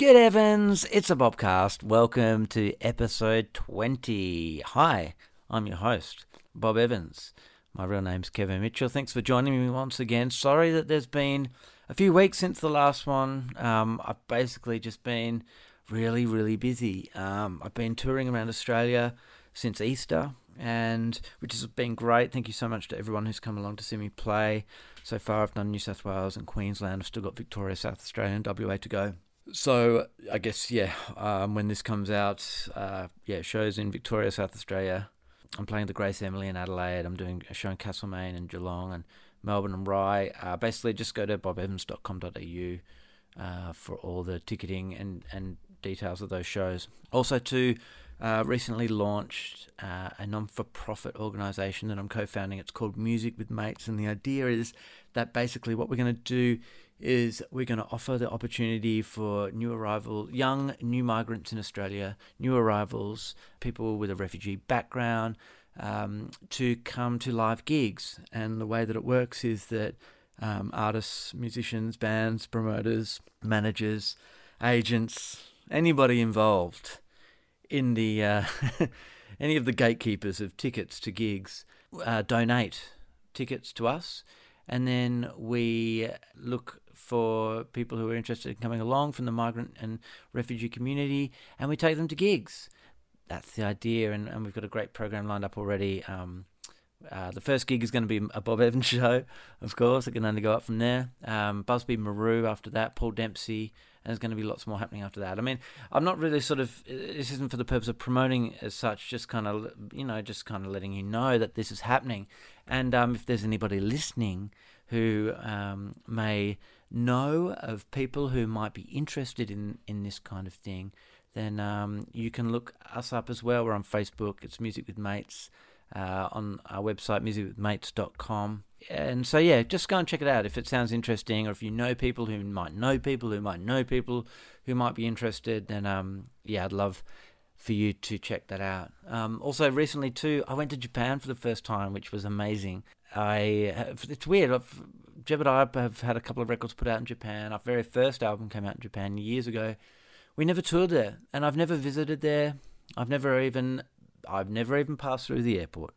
Good Evans, it's a Bobcast. Welcome to episode 20. Hi, I'm your host, Bob Evans. My real name's Kevin Mitchell. Thanks for joining me once again. Sorry that there's been a few weeks since the last one. Um, I've basically just been really, really busy. Um, I've been touring around Australia since Easter, and which has been great. Thank you so much to everyone who's come along to see me play. So far, I've done New South Wales and Queensland. I've still got Victoria, South Australia, and WA to go. So I guess yeah, um, when this comes out, uh, yeah, shows in Victoria, South Australia. I'm playing the Grace Emily in Adelaide. I'm doing a show in Castlemaine and Geelong and Melbourne and Rye. Uh, basically, just go to bobevans.com.au uh, for all the ticketing and, and details of those shows. Also, to uh, recently launched uh, a non-for-profit organisation that I'm co-founding. It's called Music with Mates, and the idea is that basically what we're going to do is we're going to offer the opportunity for new arrival, young new migrants in Australia, new arrivals, people with a refugee background, um, to come to live gigs. And the way that it works is that um, artists, musicians, bands, promoters, managers, agents, anybody involved in the uh, any of the gatekeepers of tickets to gigs uh, donate tickets to us and then we look for people who are interested in coming along from the migrant and refugee community, and we take them to gigs. That's the idea, and, and we've got a great program lined up already. Um, uh, the first gig is going to be a Bob Evans show, of course. It can only go up from there. Um, Busby Marou after that, Paul Dempsey, and there's going to be lots more happening after that. I mean, I'm not really sort of, this isn't for the purpose of promoting as such, just kind of, you know, just kind of letting you know that this is happening. And um, if there's anybody listening who um, may know of people who might be interested in, in this kind of thing, then um, you can look us up as well. We're on Facebook. It's Music with Mates. Uh, on our website, musicwithmates.com. And so, yeah, just go and check it out if it sounds interesting, or if you know people who might know people who might know people who might be interested, then um, yeah, I'd love for you to check that out. Um, also, recently too, I went to Japan for the first time, which was amazing. I it's weird. I've, Jeb and I have had a couple of records put out in Japan. Our very first album came out in Japan years ago. We never toured there, and I've never visited there. I've never even I've never even passed through the airport.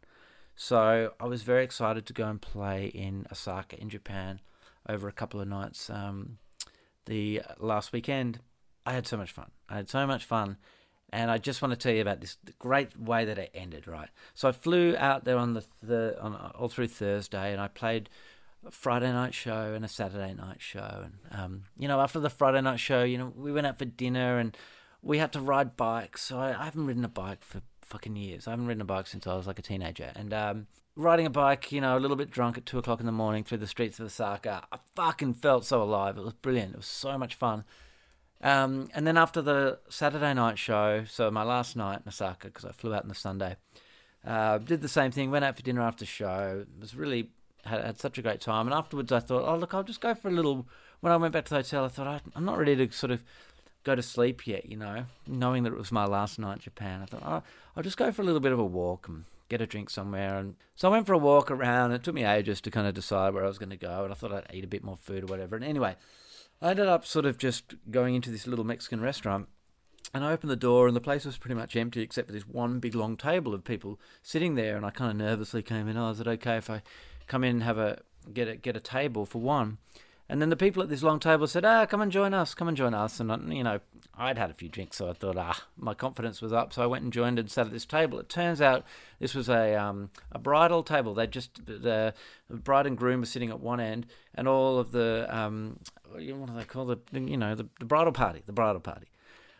So I was very excited to go and play in Osaka in Japan over a couple of nights. Um, the last weekend, I had so much fun. I had so much fun, and I just want to tell you about this great way that it ended. Right, so I flew out there on the, the on all through Thursday, and I played a Friday night show and a Saturday night show. And um, you know, after the Friday night show, you know, we went out for dinner and we had to ride bikes. So I, I haven't ridden a bike for fucking years. I haven't ridden a bike since I was like a teenager. And um, riding a bike, you know, a little bit drunk at two o'clock in the morning through the streets of Osaka, I fucking felt so alive. It was brilliant. It was so much fun. Um, and then after the Saturday night show, so my last night in Osaka, because I flew out on the Sunday, uh, did the same thing. Went out for dinner after show. It was really had, had such a great time. And afterwards, I thought, oh look, I'll just go for a little. When I went back to the hotel, I thought I'm not ready to sort of go to sleep yet. You know, knowing that it was my last night in Japan, I thought, oh, I'll just go for a little bit of a walk and get a drink somewhere. And so I went for a walk around. It took me ages to kind of decide where I was going to go, and I thought I'd eat a bit more food or whatever. And anyway, I ended up sort of just going into this little Mexican restaurant. And I opened the door, and the place was pretty much empty except for this one big long table of people sitting there. And I kind of nervously came in. Oh, is it okay if I come in and have a get a get a table for one? And then the people at this long table said, "Ah, come and join us. Come and join us." And you know, I'd had a few drinks, so I thought, ah, my confidence was up. So I went and joined and sat at this table. It turns out this was a um, a bridal table. They just the, the bride and groom were sitting at one end, and all of the um, what do they call the you know the, the bridal party, the bridal party,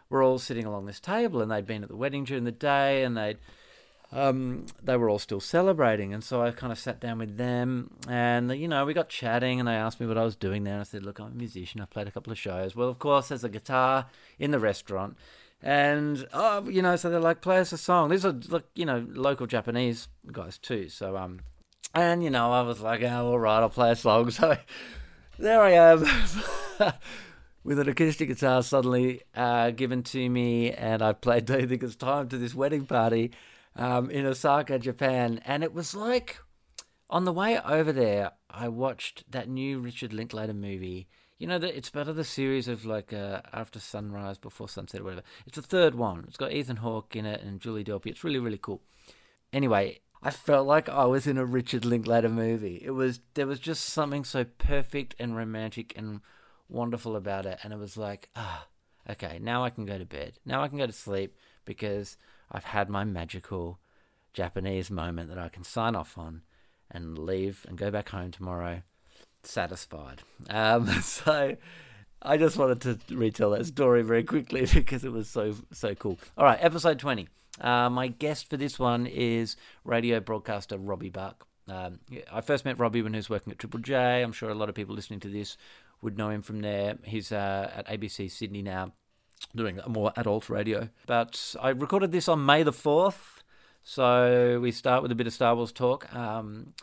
were all sitting along this table, and they'd been at the wedding during the day, and they'd um, they were all still celebrating, and so I kind of sat down with them, and you know we got chatting, and they asked me what I was doing there. And I said, "Look, I'm a musician. I played a couple of shows." Well, of course, there's a guitar in the restaurant, and oh, you know, so they're like, "Play us a song." These are like you know local Japanese guys too, so um, and you know I was like, "Oh, all right, I'll play a song." So there I am. with an acoustic guitar suddenly uh, given to me, and I played "Do You Think It's Time" to this wedding party, um, in Osaka, Japan. And it was like on the way over there, I watched that new Richard Linklater movie. You know, the, it's part of the series of like uh, After Sunrise, Before Sunset, or whatever. It's the third one. It's got Ethan Hawke in it and Julie Delpy. It's really, really cool. Anyway, I felt like I was in a Richard Linklater movie. It was there was just something so perfect and romantic and wonderful about it, and it was like, ah, okay, now I can go to bed. Now I can go to sleep because I've had my magical Japanese moment that I can sign off on and leave and go back home tomorrow satisfied. Um, so I just wanted to retell that story very quickly because it was so so cool. All right, episode twenty. Uh, my guest for this one is radio broadcaster Robbie Buck. Um, I first met Robbie when he was working at Triple J. I'm sure a lot of people listening to this would know him from there. He's uh, at ABC Sydney now, doing a more adult radio. But I recorded this on May the 4th, so we start with a bit of Star Wars talk. Um,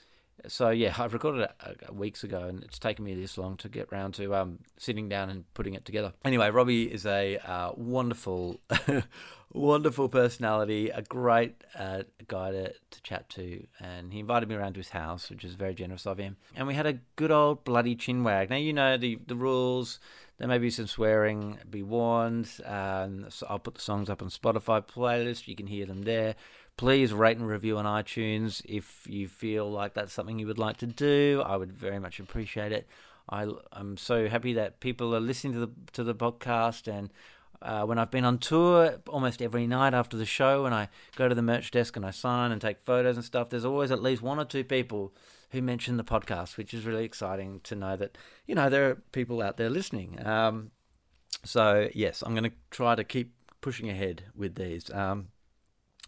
so yeah, I've recorded it uh, weeks ago, and it's taken me this long to get round to um, sitting down and putting it together. Anyway, Robbie is a uh, wonderful, wonderful personality, a great uh, guy to, to chat to, and he invited me around to his house, which is very generous of him. And we had a good old bloody chin wag. Now you know the the rules. There may be some swearing. Be warned. Um, so I'll put the songs up on Spotify playlist. You can hear them there please rate and review on iTunes if you feel like that's something you would like to do. I would very much appreciate it. I, I'm so happy that people are listening to the to the podcast and. Uh, when I've been on tour, almost every night after the show, and I go to the merch desk and I sign and take photos and stuff, there's always at least one or two people who mention the podcast, which is really exciting to know that you know there are people out there listening. Um, so yes, I'm going to try to keep pushing ahead with these. Um,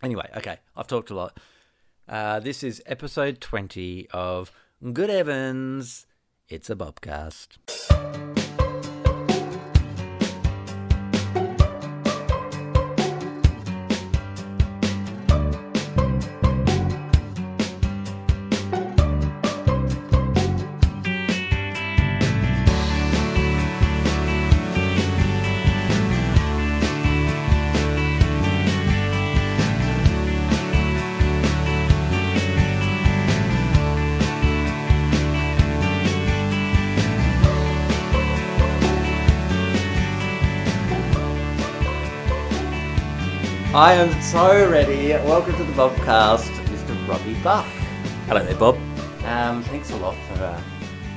Anyway, okay, I've talked a lot. Uh, this is episode 20 of Good Evans, It's a Bobcast. I am so ready. Welcome to the Bobcast, Mr. Robbie Buck. Hello there, Bob. Um, thanks a lot for uh,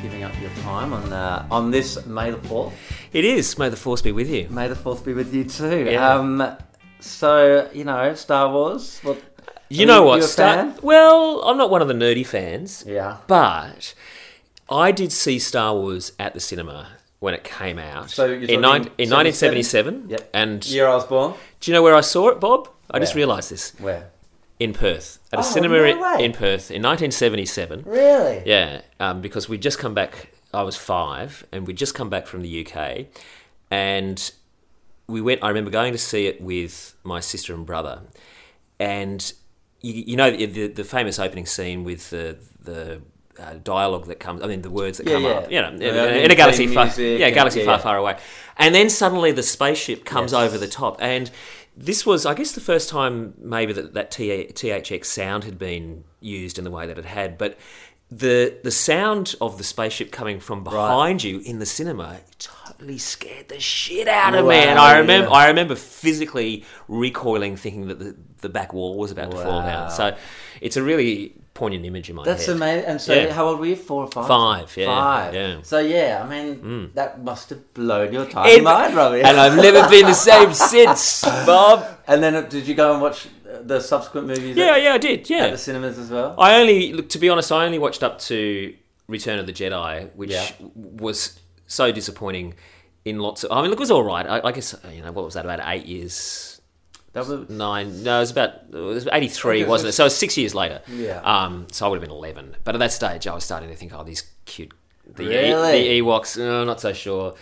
giving up your time on uh, on this May the fourth. It is. May the force be with you. May the fourth be with you too. Yeah. Um, so you know, Star Wars. What? You know what? You Star-? Well, I'm not one of the nerdy fans, Yeah. but I did see Star Wars at the cinema when it came out So in, nine, in 1977. Yep. And Year I was born. do you know where I saw it, Bob? I just realised this Where? in Perth at a Oh, cinema no in- in Perth in 1977. Really? Yeah, um, because we'd just come back. I was five, and we'd just come back from the UK, and we went. I remember going to see it with my sister and brother, and you, you know the, the the famous opening scene with the the. Uh, dialogue that comes, I mean, the words that Yeah, come yeah. up, you know, Yeah, in, in a galaxy far, music yeah, galaxy far, far away, and then suddenly the spaceship comes Yes. over the top, and this was, I guess, the first time maybe that that THX sound had been used in the way that it had, but the the sound of the spaceship coming from behind you in the cinema totally scared the shit out of me, and I remember. I remember physically recoiling, thinking that the, the back wall was about to fall Wow. down. So it's a really poignant image in my mind. That's head. amazing. And so, Yeah. how old were you? Four or five? Five, yeah, Five. yeah. Mm. So yeah, I mean, that must have blown your tiny mind, Robbie. and I've never been the same since, Bob. And then, uh, did you go and watch uh, the subsequent movies? Yeah, at, yeah, I did. at Yeah, the cinemas as well. I only, look, to be honest, I only watched up to Return of the Jedi, which Yeah. was so disappointing in lots of. I mean, look, it was all right. I, I guess you know what was that about eight years, That was nine? No, it was about it was eighty three, Okay, wasn't it? So it was six years later. Yeah. Um. So I would have been eleven, but at that stage, I was starting to think, oh, these cute, the, E- Really? the Ewoks. Oh, not so sure.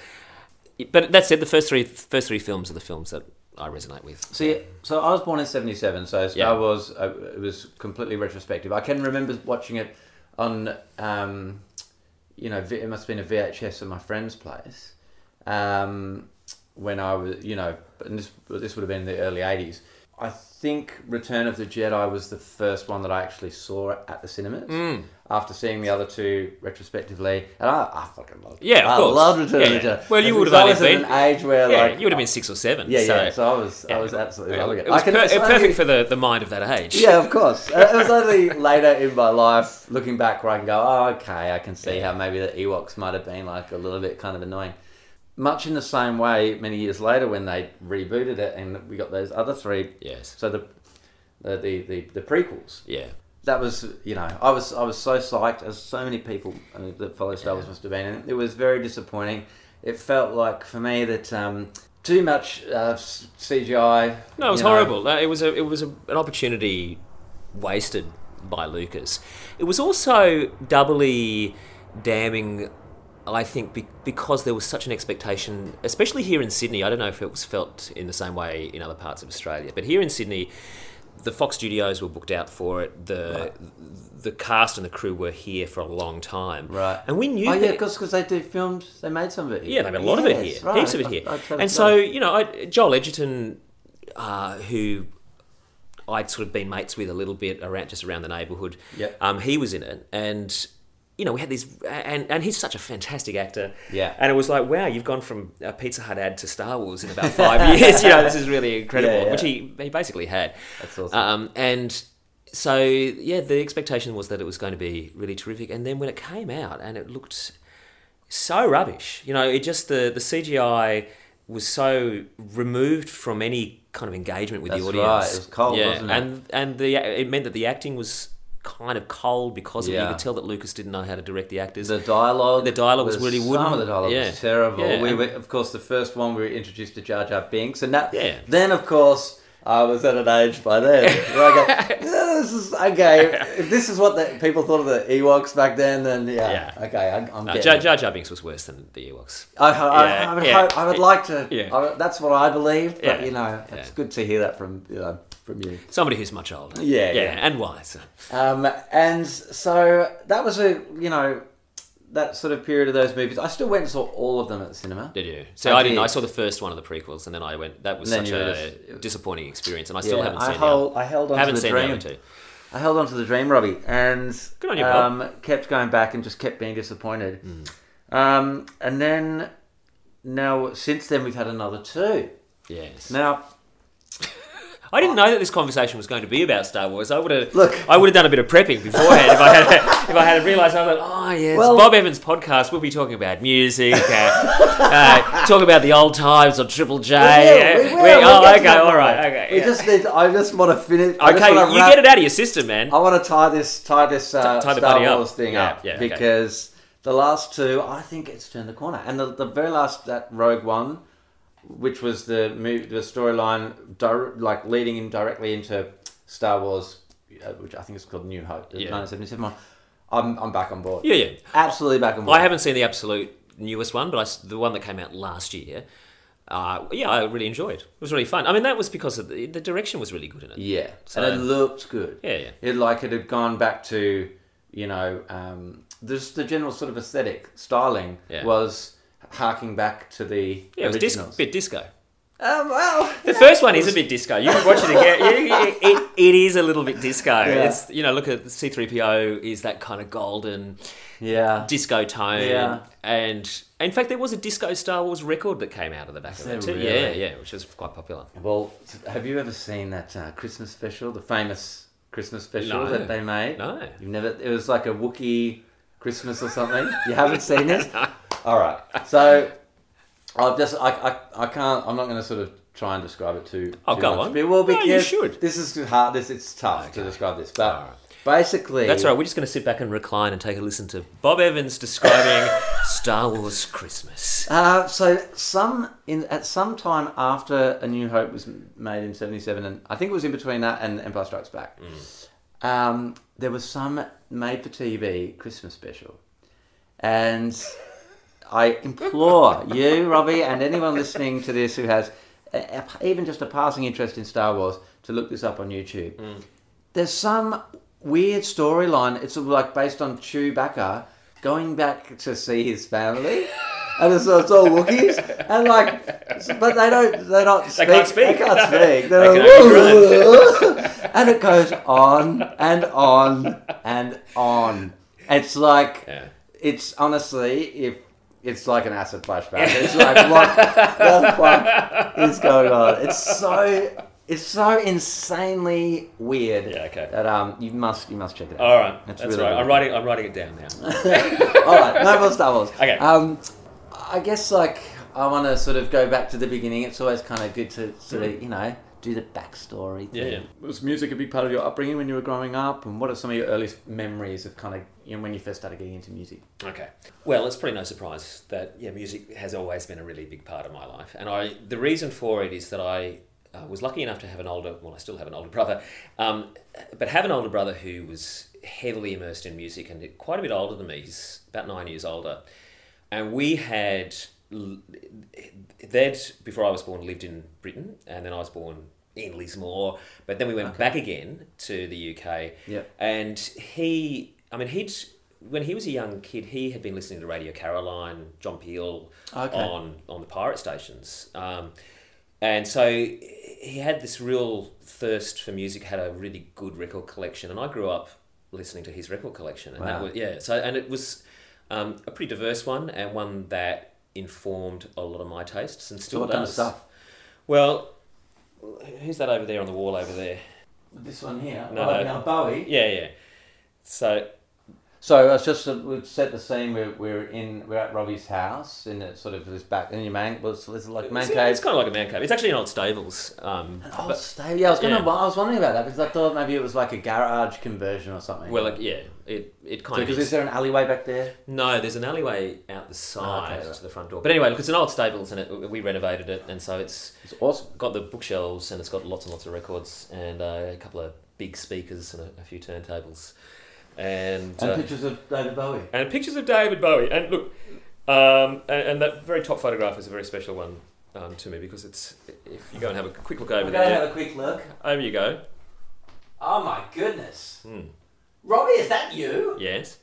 But that said, the first three first three films are the films that I resonate with. See, so I was born in '77, so Star Yeah. Wars uh, it was completely retrospective. I can remember watching it on, um, you know, it must have been a VHS at my friend's place um, when I was, you know, and this this would have been the early '80s. I think Return of the Jedi was the first one that I actually saw at the cinemas. Mm. After seeing the other two retrospectively, and I, I fucking loved. it. Yeah, of I course. loved Return Yeah, of the. Jedi. Well, you would have I only was at been- an age where Yeah, like you would have been six or seven. Yeah, so, yeah. So I was, I was absolutely Yeah, loving it. It was, I can- per- it's only- perfect for the, the mind of that age. Yeah, of course. It was only later in my life, looking back, where I can go, oh, okay, I can see Yeah. how maybe the Ewoks might have been like a little bit kind of annoying. Much in the same way, many years later, when they rebooted it and we got those other three, Yes. so the the the, the, the prequels. Yeah. That was, you know, I was I was so psyched, as so many people that follow Star Wars Yeah. must have been, and it was very disappointing. It felt like for me that um, too much uh, CGI. No, it was know. horrible. Uh, It was a it was a, an opportunity wasted by Lucas. It was also doubly damning, I think, be, because there was such an expectation, especially here in Sydney. I don't know if it was felt in the same way in other parts of Australia, but here in Sydney, the Fox Studios were booked out for it. The the cast and the crew were here for a long time, Right. And we knew Oh yeah, because they do films, they made some of it. Here. yeah, they made a lot of it here, right. heaps of it here. I totally and so, you know, I, Joel Edgerton, uh, who I'd sort of been mates with a little bit around just around the neighbourhood, Yep. um, he was in it, and you know, we had these, and and he's such a fantastic actor, Yeah. And it was like, wow, you've gone from a Pizza Hut ad to Star Wars in about five years. You know, this is really incredible, Yeah, yeah. which he he basically had. That's awesome. Um, and so yeah, the expectation was that it was going to be really terrific, and then when it came out and it looked so rubbish, you know, it just the the CGI was so removed from any kind of engagement with That's the audience. right, it was cold, yeah, wasn't it? and and the it meant that the acting was kind of cold because of it. you could tell that Lucas didn't know how to direct the actors. The dialogue, The dialogue was really wooden. Some of the dialogue Yeah. was terrible. Yeah, We were, of course, the first one we were introduced to Jar Jar Binks, and that. Yeah. Then, of course, I was at an age by then where I go, yeah, "This is okay." If this is what the, people thought of the Ewoks back then, then yeah, Yeah. okay, I, I'm no, getting Jar. Jar Jar Binks was worse than the Ewoks. I, I, I, Yeah, I would yeah. hope, I would like to. Yeah. I, that's what I believed, but Yeah. you know, it's Yeah. good to hear that from you know from you. Somebody who's much older. Yeah, yeah, yeah. and wiser. Um, and so that was a you know that sort of period of those movies. I still went and saw all of them at the cinema. Did you? So I I, didn't. did. I saw the first one of the prequels, and then I went. That was such a just- disappointing experience, and I still Yeah, haven't I seen the. I held on haven't to the seen the dream. other two. I held on to the dream, Robbie, and you, um, kept going back and just kept being disappointed. Hmm. Um, and then now, since then, we've had another two. Yes. Now, I didn't know that this conversation was going to be about Star Wars. I would have Look. I would have done a bit of prepping beforehand if I had if I had realised. I was like, oh yeah, Well- Bob Evans' podcast. We'll be talking about music, uh, uh, talk about the old times on Triple J. We will, we Uh, will, we- we'll oh, okay, all right, okay. we yeah. just need. I just want to finish. I okay, you wrap- get it out of your system, man. I want to tie this tie this uh, Tie Star buddy up. Wars thing Yeah, up yeah, okay. because the last two, I think it's turned the corner, and the, the very last that Rogue One, which was the movie, the storyline, like leading in directly into Star Wars, uh, which I think is called New Hope, the Yeah. 1977 one. I'm I'm back on board. Yeah, yeah. Absolutely back on board. I haven't seen the absolute newest one, but I the one that came out last year. Uh, yeah, I really enjoyed. It was really fun. I mean, that was because of the, the direction was really good in it. Yeah, So- and it looked good. Yeah, yeah. It like it had gone back to you know um, just the general sort of aesthetic styling Yeah. was harking back to the Yeah, it was dis- bit disco. Um, well, The first one is a bit disco. You can watch it again. You- It, it, it is a little bit disco. It's you know, look at C three PO is that kind of golden yeah. disco tone. Yeah. And in fact, there was a disco Star Wars record that came out of the back of it too. really? Yeah, yeah, which was quite popular. Well, have you ever seen that uh, Christmas special, the famous Christmas special No. that they made? No. You've never. It was like a Wookiee Christmas or something. You haven't seen it? All right. So I've just I, I, I can't. I'm not going to sort of try and describe it too. Oh, too go much. on. But- Well, No, you should. This is hard. This it's tough to describe this, but right. basically That's right. We're just going to sit back and recline and take a listen to Bob Evans describing Star Wars Christmas. Uh, so some in at some time after A New Hope was made in '77, and I think it was in between that and Empire Strikes Back. Um, there was some made-for-TV Christmas special, and I implore you, Robbie, and anyone listening to this who has a, a- even just a passing interest in Star Wars to look this up on YouTube. Hmm. There's some weird storyline. It's like based on Chewbacca going back to see his family. and it's, it's all Wookiees, and like, but they don't, they don't speak. can't speak. They can't speak. They They're like, and it goes on and on and on. It's like, Yeah. it's honestly, if it's like an acid flashback. It's like what the fuck is going on? It's so, it's so insanely weird. Yeah, okay. That um, you must, you must check it out. All right, It's that's really right. good. I'm writing. I'm writing it down now. All right, no more Star Wars. Okay. Um, I guess like I want to sort of go back to the beginning. It's always kind of good to sort of you know do the backstory. Yeah, yeah. Was music a big part of your upbringing when you were growing up? And what are some of your earliest memories of kind of you know when you first started getting into music? Okay. Well, it's probably no surprise that yeah, music has always been a really big part of my life, and I the reason for it is that I uh, was lucky enough to have an older, well, I still have an older brother, um, but have an older brother who was heavily immersed in music and quite a bit older than me. He's about nine years older, and we had they'd before I was born lived in Britain, and then I was born in Lismore, but then we went Okay. back again to the UK. Yep. And he, I mean, he'd when he was a young kid, he had been listening to Radio Caroline, John Peel Okay. on on the pirate stations, um, and so he had this real thirst for music. Had a really good record collection, and I grew up listening to his record collection, and that Wow. was yeah. So and it was um, a pretty diverse one, and one that informed a lot of my tastes, and So still what does. kind of stuff? Well, who's that over there on the wall over there? This one here. No, no. now Bowie. Yeah, yeah. So So it's just we've set the scene. We're, we're in we're at Robbie's house in a, sort of this back in your man was it's like man it's, cave. it's kind of like a man cave. It's actually an old stables. Um, Oh, but- stay. Yeah, I was gonna. yeah. I was wondering about that because I thought maybe it was like a garage conversion or something. well, like, yeah, it it kind because of is is. there an alleyway back there? No, there's an alleyway out the side Oh, okay, right. to the front door. But anyway, look, it's an old stables, and it, we renovated it, and so it's It's awesome. got the bookshelves, and it's got lots and lots of records, and uh, a couple of big speakers, and a, a few turntables, and And uh, pictures of David Bowie. and pictures of David Bowie. And look, um, and, and that very top photograph is a very special one um, to me because it's if you go and have a quick look over there, have a quick look. over you go. Oh my goodness, Hmm. Robbie, is that you? Yes,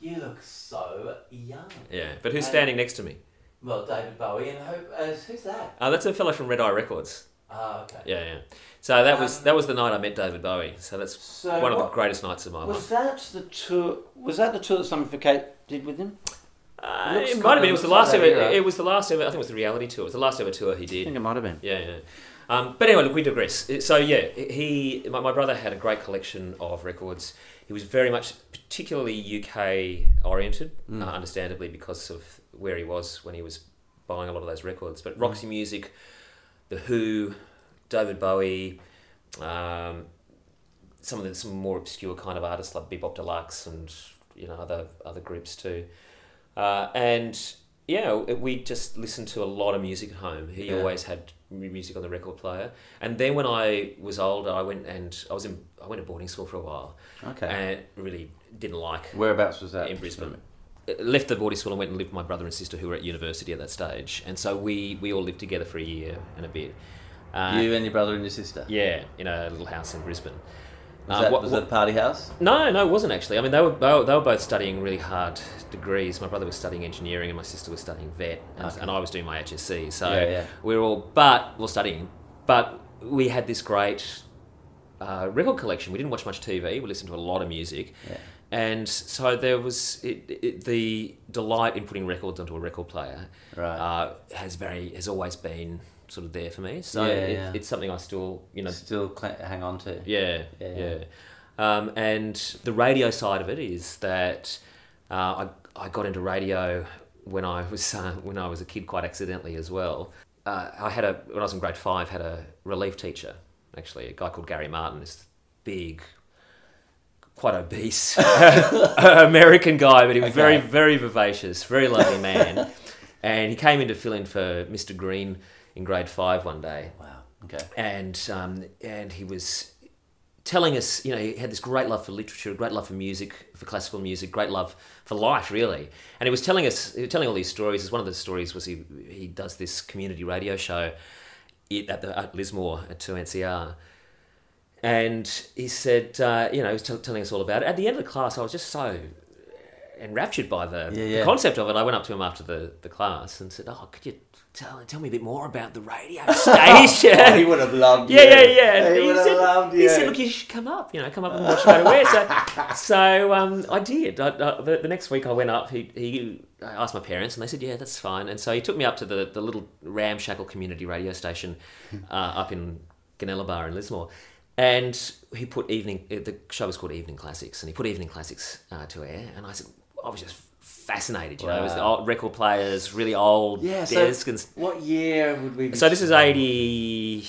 You look so young. yeah. But who's And- standing next to me? Well, David Bowie, and who, uh, who's that? Uh, that's a fellow from Red Eye Records. Oh, okay. Yeah, yeah. So that was Um, that was the night I met David Bowie. So that's So one of the greatest nights of my Was life. Was that the tour? Was that the tour that Simon Kate did with him? Uh, looks it might have been. It was the last like ever. era. It was the last ever. I think it was the reality tour. It was the last ever tour he did. I think it might have been. Yeah, yeah. Um, but anyway, look, we digress. So yeah, he, my, my brother had a great collection of records. He was very much, particularly UK oriented, Mm. uh, understandably because of where he was when he was buying a lot of those records. But Roxy Music, The Who, David Bowie, um, some of the some more obscure kind of artists like Bebop Deluxe and you know other other groups too, uh, and yeah, we just listened to a lot of music at home. He Yeah. always had music on the record player, and then when I was older, I went and I was in I went to boarding school for a while, Okay. and really didn't like Whereabouts was that? in Brisbane. Left the boarding school and went and lived with my brother and sister who were at university at that stage, and so we we all lived together for a year and a bit. Uh, You and your brother and your sister. yeah, in a little house in Brisbane. Was, Uh, that, what- was that a party house? no, no, it wasn't actually. I mean, they were, they were they were both studying really hard degrees. My brother was studying engineering, and my sister was studying vet, and, Okay. and I was doing my HSC. So Yeah, yeah. we were all, but well, studying. But we had this great uh, record collection. We didn't watch much TV. We listened to a lot of music, Yeah. And so there was it, it, the delight in putting records onto a record player. Right. Uh, has very has always been sort of there for me. So Yeah, it, yeah. it's something I still you know Still hang on to. yeah, Yeah. yeah. Um, and the radio side of it is that uh, I, I got into radio when I was uh, when I was a kid quite accidentally as well. Uh, I had a when I was in grade five had a relief teacher actually a guy called Gary Martin this big quite obese American guy but he was Okay. very very vivacious very lovely man and he came in to fill in for Mr Green in grade five one day Wow. Okay. and um, and he was telling us, you know, he had this great love for literature, great love for music, for classical music, great love for life, really. And he was telling us, he was telling all these stories. One of the stories was he he does this community radio show at the at Lismore at two NCR. And he said, uh, you know, he was t- telling us all about it. At the end of the class, I was just so enraptured by the, Yeah, the concept of it. I went up to him after the, the class and said, "Oh, could you tell tell me a bit more about the radio station?" Oh, he would have loved it. Yeah, you. yeah, yeah. He, he, would said, have loved you. he said, "Look, you should come up. You know, come up and watch straight away." So, so um, I did. I, I, the, the next week I went up. He, he I asked my parents, and they said, "Yeah, that's fine." And so he took me up to the, the little ramshackle community radio station uh, up in Ganella in Lismore. And he put evening. uh, The show was called Evening Classics, and he put Evening Classics uh, to air. And I said, I was just fascinated. You know, it was the old record players, really old yeah, so and what year would we be? so this is 80,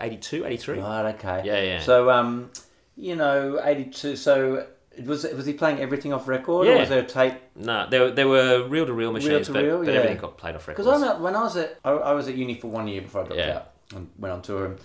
82, 83. Right, okay. Yeah, yeah. So, um, you know, 82, so was was he playing everything off record or was there a tape? No, there, there were reel to reel machines, but, but yeah. everything got played off records. Because when I was at I, I was at uni for one year before I dropped Yeah. out and went on tour. And,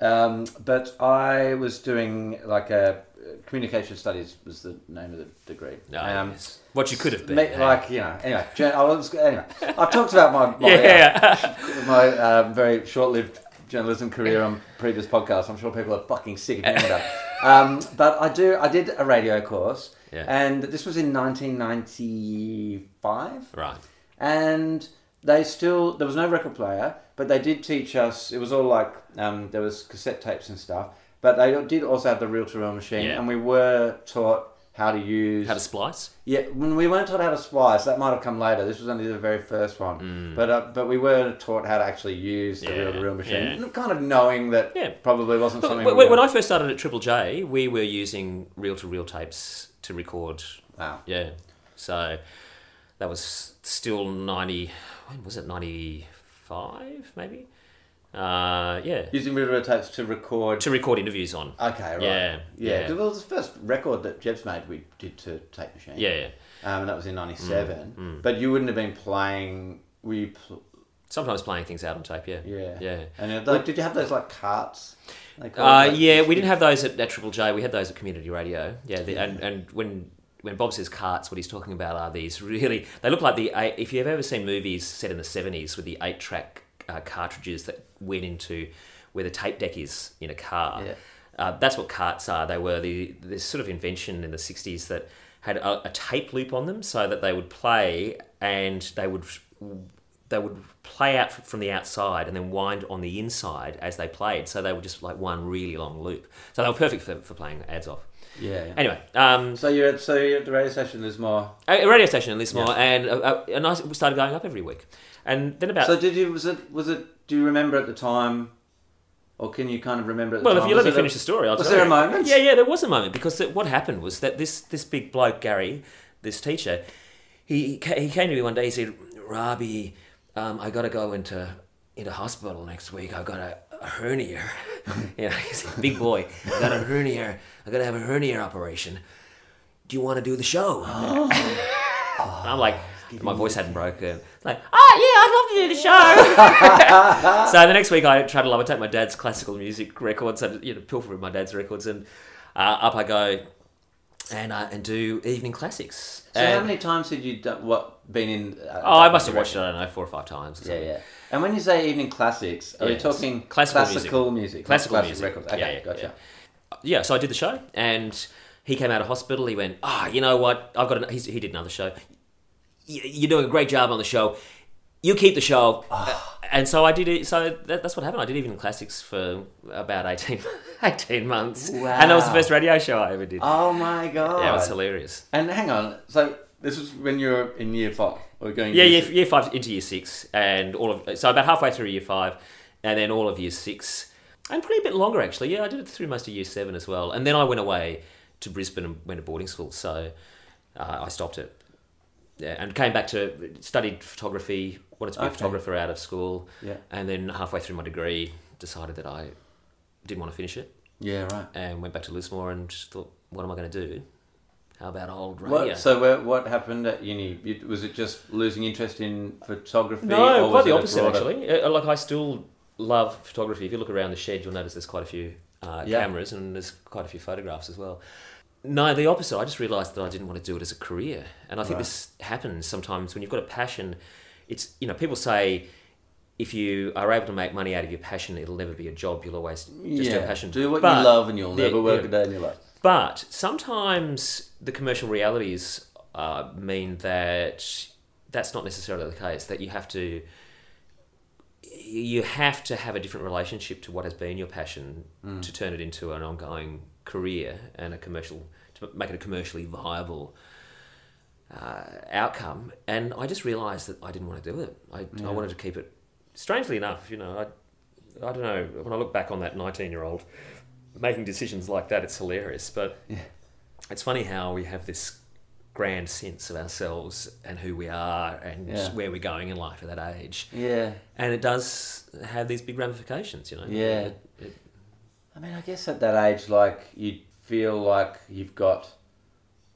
um, but I was doing like a communication studies was the name of the degree. No, um, yes. What you could have been. hey? like you know. Anyway, I was anyway. I've talked about my my, uh, yeah. my um, very short-lived journalism career on previous podcasts. I'm sure people are fucking sick of hearing about. Um, but I do. I did a radio course, Yeah. and this was in 1995 right. and they still there was no record player but they did teach us it was all like um, there was cassette tapes and stuff but they did also have the reel-to-reel machine Yeah. and we were taught how to use How to splice? yeah when we weren't taught how to splice that might have come later this was only the very first one but uh, but we were taught how to actually use the Mm. Yeah, reel-to-reel machine yeah. Kind of knowing that Yeah. probably wasn't something when, we when I first started at Triple J, we were using reel to reel tapes to record. wow Yeah. So that was still 90. When was it? 95, maybe? Uh, yeah. using reel-to-reel tapes to record To record interviews on. okay right Yeah, yeah, yeah. It was the first record that Jeb's made we did to tape machine Yeah, yeah. um, and that was in '97. Mm, But you wouldn't have been playing. Were you? Pl- Sometimes playing things out on tape, yeah. yeah. Yeah. And uh, like, did you have those like carts? Call Uh, like, yeah, we didn't have those at, at Triple J. We had those at Community Radio. Yeah, the, and and when when Bob says carts, what he's talking about are these really they look like the if you've ever seen movies set in the seventies with the eight track uh, cartridges that went into where the tape deck is in a car. Yeah. Uh, that's what carts are. They were the this sort of invention in the '60s that had a, a tape loop on them, so that they would play and they would they would play out from the outside and then wind on the inside as they played. So they were just like one really long loop. So they were perfect for, for playing ads off. Yeah. yeah. Anyway, um, So you're at so you're at the radio station Lismore. a a radio station in Lismore, and uh, uh, and I started going up every week. And then about So did you? Was it? Was it? Do you remember at the time, or can you kind of remember at the Well, time? if you let me it a- finish the story, I'll was there a moment? Yeah, yeah, there was a moment because what happened was that this this big bloke Gary, this teacher, he he came to me one day. He said, "Robbie, um, I got to go into into hospital next week. I got a, a hernia. you know, he's a big boy. I got a hernia. I got to have a hernia operation. Do you want to do the show?" And I'm like. My voice hadn't broken. Like, oh yeah, I'd love to do the show. so the next week I try to love. I take my dad's classical music records and you know pilfer my dad's records, and uh, up I go, and uh, and do evening classics. So how many times had you done what been in? Uh, oh, I must have watched it. I don't know four or five times. Or Yeah, yeah. And when you say evening classics, are you Yes. talking Classical classical, music. music, not Classical music. records? Okay, Yeah, yeah, gotcha. yeah. So I did the show, and he came out of hospital. He went, ah, you know what? I've got. An, he's, he did another show. You're doing a great job on the show. You keep the show. Ah. And so I did it. So that, that's what happened. I did even classics for about 18, 18 months, and that was the first radio show I ever did. Oh my god! yeah, it was hilarious. And hang on, so this was when you were in year five, or going? Yeah, year year, five into year six, and all of so about halfway through year five, and then all of year six, and probably a bit longer actually. Yeah, I did it through most of year seven as well, and then I went away to Brisbane and went to boarding school, so uh, I stopped it. Yeah, and came back to studied photography. Wanted to be Okay. a photographer out of school, Yeah, and then halfway through my degree, decided that I didn't want to finish it, yeah, right. and went back to Lismore and thought, what am I going to do? How about old radio? What, so where, what happened at uni? You, was it just losing interest in photography? No, or quite was the it opposite broader- actually. Uh, Like I still love photography. If you look around the shed, you'll notice there's quite a few uh, Yeah. cameras and there's quite a few photographs as well. No, the opposite. I just realised that I didn't want to do it as a career, and I think Right. this happens sometimes when you've got a passion. It's you know people say if you are able to make money out of your passion, it'll never be a job. You'll always just do a Yeah, passion. do what But- you love, and you'll Yeah, never work yeah. a day in your life. But sometimes the commercial realities uh, mean that that's not necessarily the case. That you have to you have to have a different relationship to what has been your passion Mm. to turn it into an ongoing career and a commercial to make it a commercially viable uh, outcome. And I just realised that I didn't want to do it. I, Yeah. I wanted to keep it. Strangely enough, you know, I I don't know. When I look back on that nineteen-year-old making decisions like that, it's hilarious. But Yeah. it's funny how we have this grand sense of ourselves and who we are and Yeah. where we're going in life at that age, Yeah. and it does have these big ramifications. You know. Yeah. It- it- I mean, I guess at that age, like you feel like you've got,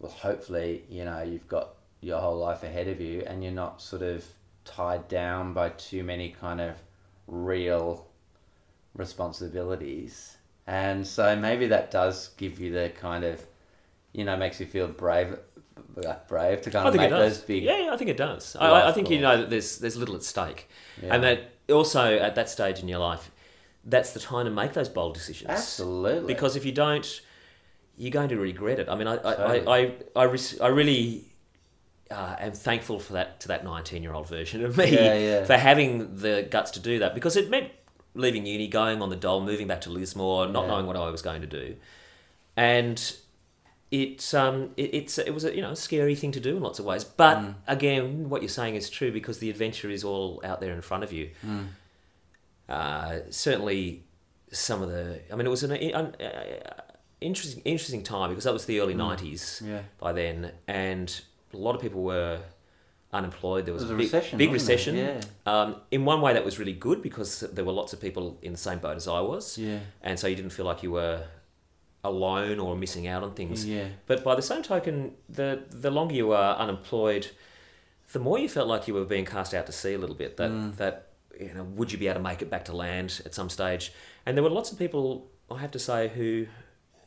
well, hopefully, you know, you've got your whole life ahead of you, and you're not sort of tied down by too many kind of real responsibilities, and so maybe that does give you the kind of, you know, makes you feel brave, brave to kind of make those big. yeah, yeah, I think it does. I- I, think you know that there's there's little at stake, Yeah. and that also at that stage in your life, that's the time to make those bold decisions. absolutely Because if you don't, you're going to regret it. I mean, I I, Totally. I, I, I, res- I really uh, am thankful for that to that 19 year old version of me Yeah, yeah. for having the guts to do that because it meant leaving uni, going on the dole, moving back to Lismore, not Yeah. knowing what I was going to do, and. It um it, it's it was a you know scary thing to do in lots of ways, but Mm. again, what you're saying is true because the adventure is all out there in front of you Mm. uh, certainly some of the. I mean, it was an uh, interesting interesting time because that was the early Mm. nineties yeah. by then, and a lot of people were unemployed. There was, There a big, recession, big recession. Um, in one way, that was really good because there were lots of people in the same boat as I was, Yeah. and so you didn't feel like you were alone or missing out on things. Yeah. But by the same token, the the longer you were unemployed, the more you felt like you were being cast out to sea a little bit. That Mm. that you know, would you be able to make it back to land at some stage? And there were lots of people, I have to say, who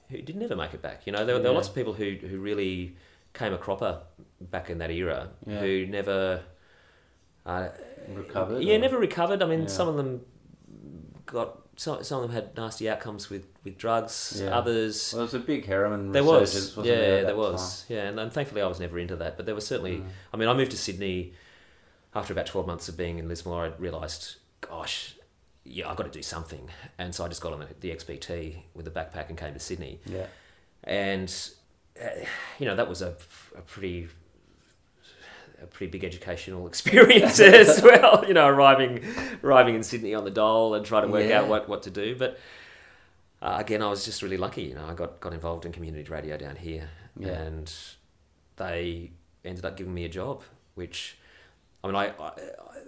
who didn't ever make it back. You know, there, were there were lots of people who who really came a cropper back in that era, Yeah. who never. Uh, Recovered. yeah, or- never recovered. I mean, Yeah. some of them got some. Some of them had nasty outcomes with with drugs. Yeah. Others Well, there was a big heroin there was, wasn't yeah, there? there was, yeah, and, and thankfully I was never into that. But there was certainly. Mm. I mean, I moved to Sydney after about twelve months of being in Lismore. I realised, gosh, yeah, I've got to do something, and so I just got on the, the XPT with a backpack and came to Sydney. Yeah. and uh, you know that was a, a pretty. A pretty big educational experience as well, you know, arriving, arriving in Sydney on the dole and trying to work Yeah. out what, what to do. But uh, again, I was just really lucky. You know, I got, got involved in community radio down here, Yeah. and they ended up giving me a job. Which, I mean, I, I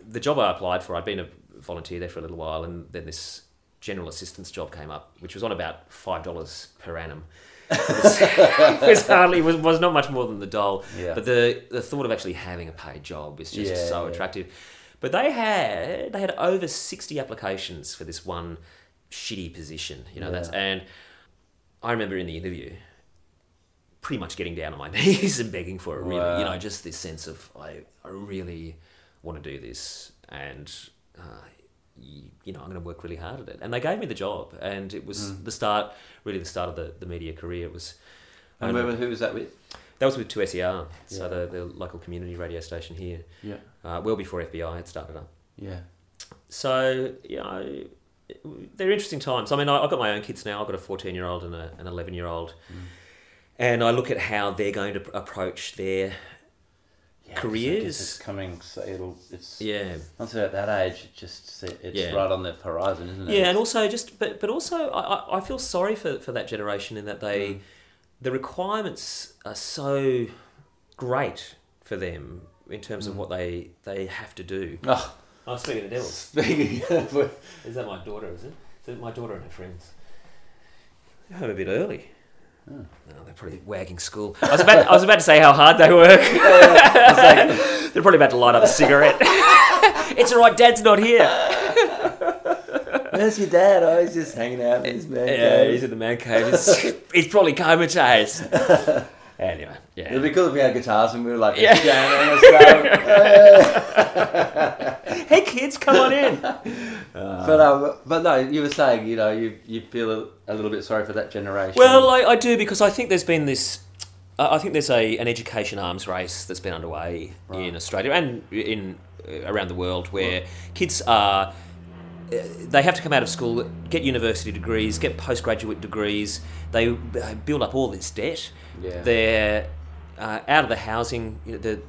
the job I applied for, I'd been a volunteer there for a little while, and then this general assistance job came up, which was on about five dollars per annum. it was, hardly was, was not much more than the doll. Yeah. But the the thought of actually having a paid job is just Yeah, so yeah. attractive. But they had they had over sixty applications for this one shitty position. You know that's and I remember in the interview pretty much getting down on my knees and begging for it. Really, you know, just this sense of I I really want to do this and. Uh, you, you know, I'm going to work really hard at it, and they gave me the job, and it was Mm. the start, really the start of the, the media career. It was And where, who was that with? that was with 2SER, so the, the local community radio station here, Yeah. uh, well before FBI had started up. Yeah. So, you know, they're interesting times. I mean, I- I've got my own kids now. I've got a 14 year old and a, an 11 year old. Mm. And I look at how they're going to approach their. Yeah, Careers. It's coming. So it'll. It's Yeah. once they're at that age, it just it's Yeah. right on the horizon, isn't it? Yeah, and also just, but, but also, I, I- feel sorry for, for that generation in that they, Mm. the requirements are so great for them in terms of Mm. what they, they have to do. Oh, I'm speaking of devils. speaking of, Is that my daughter, is it? Is it my daughter and her friends? Home a bit early. Oh. No, they're probably wagging school. I was about, I was about to say how hard they work. they're probably about to light up a cigarette. it's all right, Dad's not here. where's your dad? Oh, he's just hanging out in his man Yeah, cave. he's in the man cave. He's, he's probably comatose. Anyway, yeah. It'd be cool if we had guitars and we were like Yeah. jamming and stuff. hey kids, come on in. but um, but no, you were saying you know you you feel a, a little bit sorry for that generation. Well, I, I do because I think there's been this. I I think there's a an education arms race that's been underway in Australia and in uh, around the world where kids are. Uh, They have to come out of school, get university degrees, get postgraduate degrees. They uh, build up all this debt. Yeah. They're uh, out of the housing, you know, the,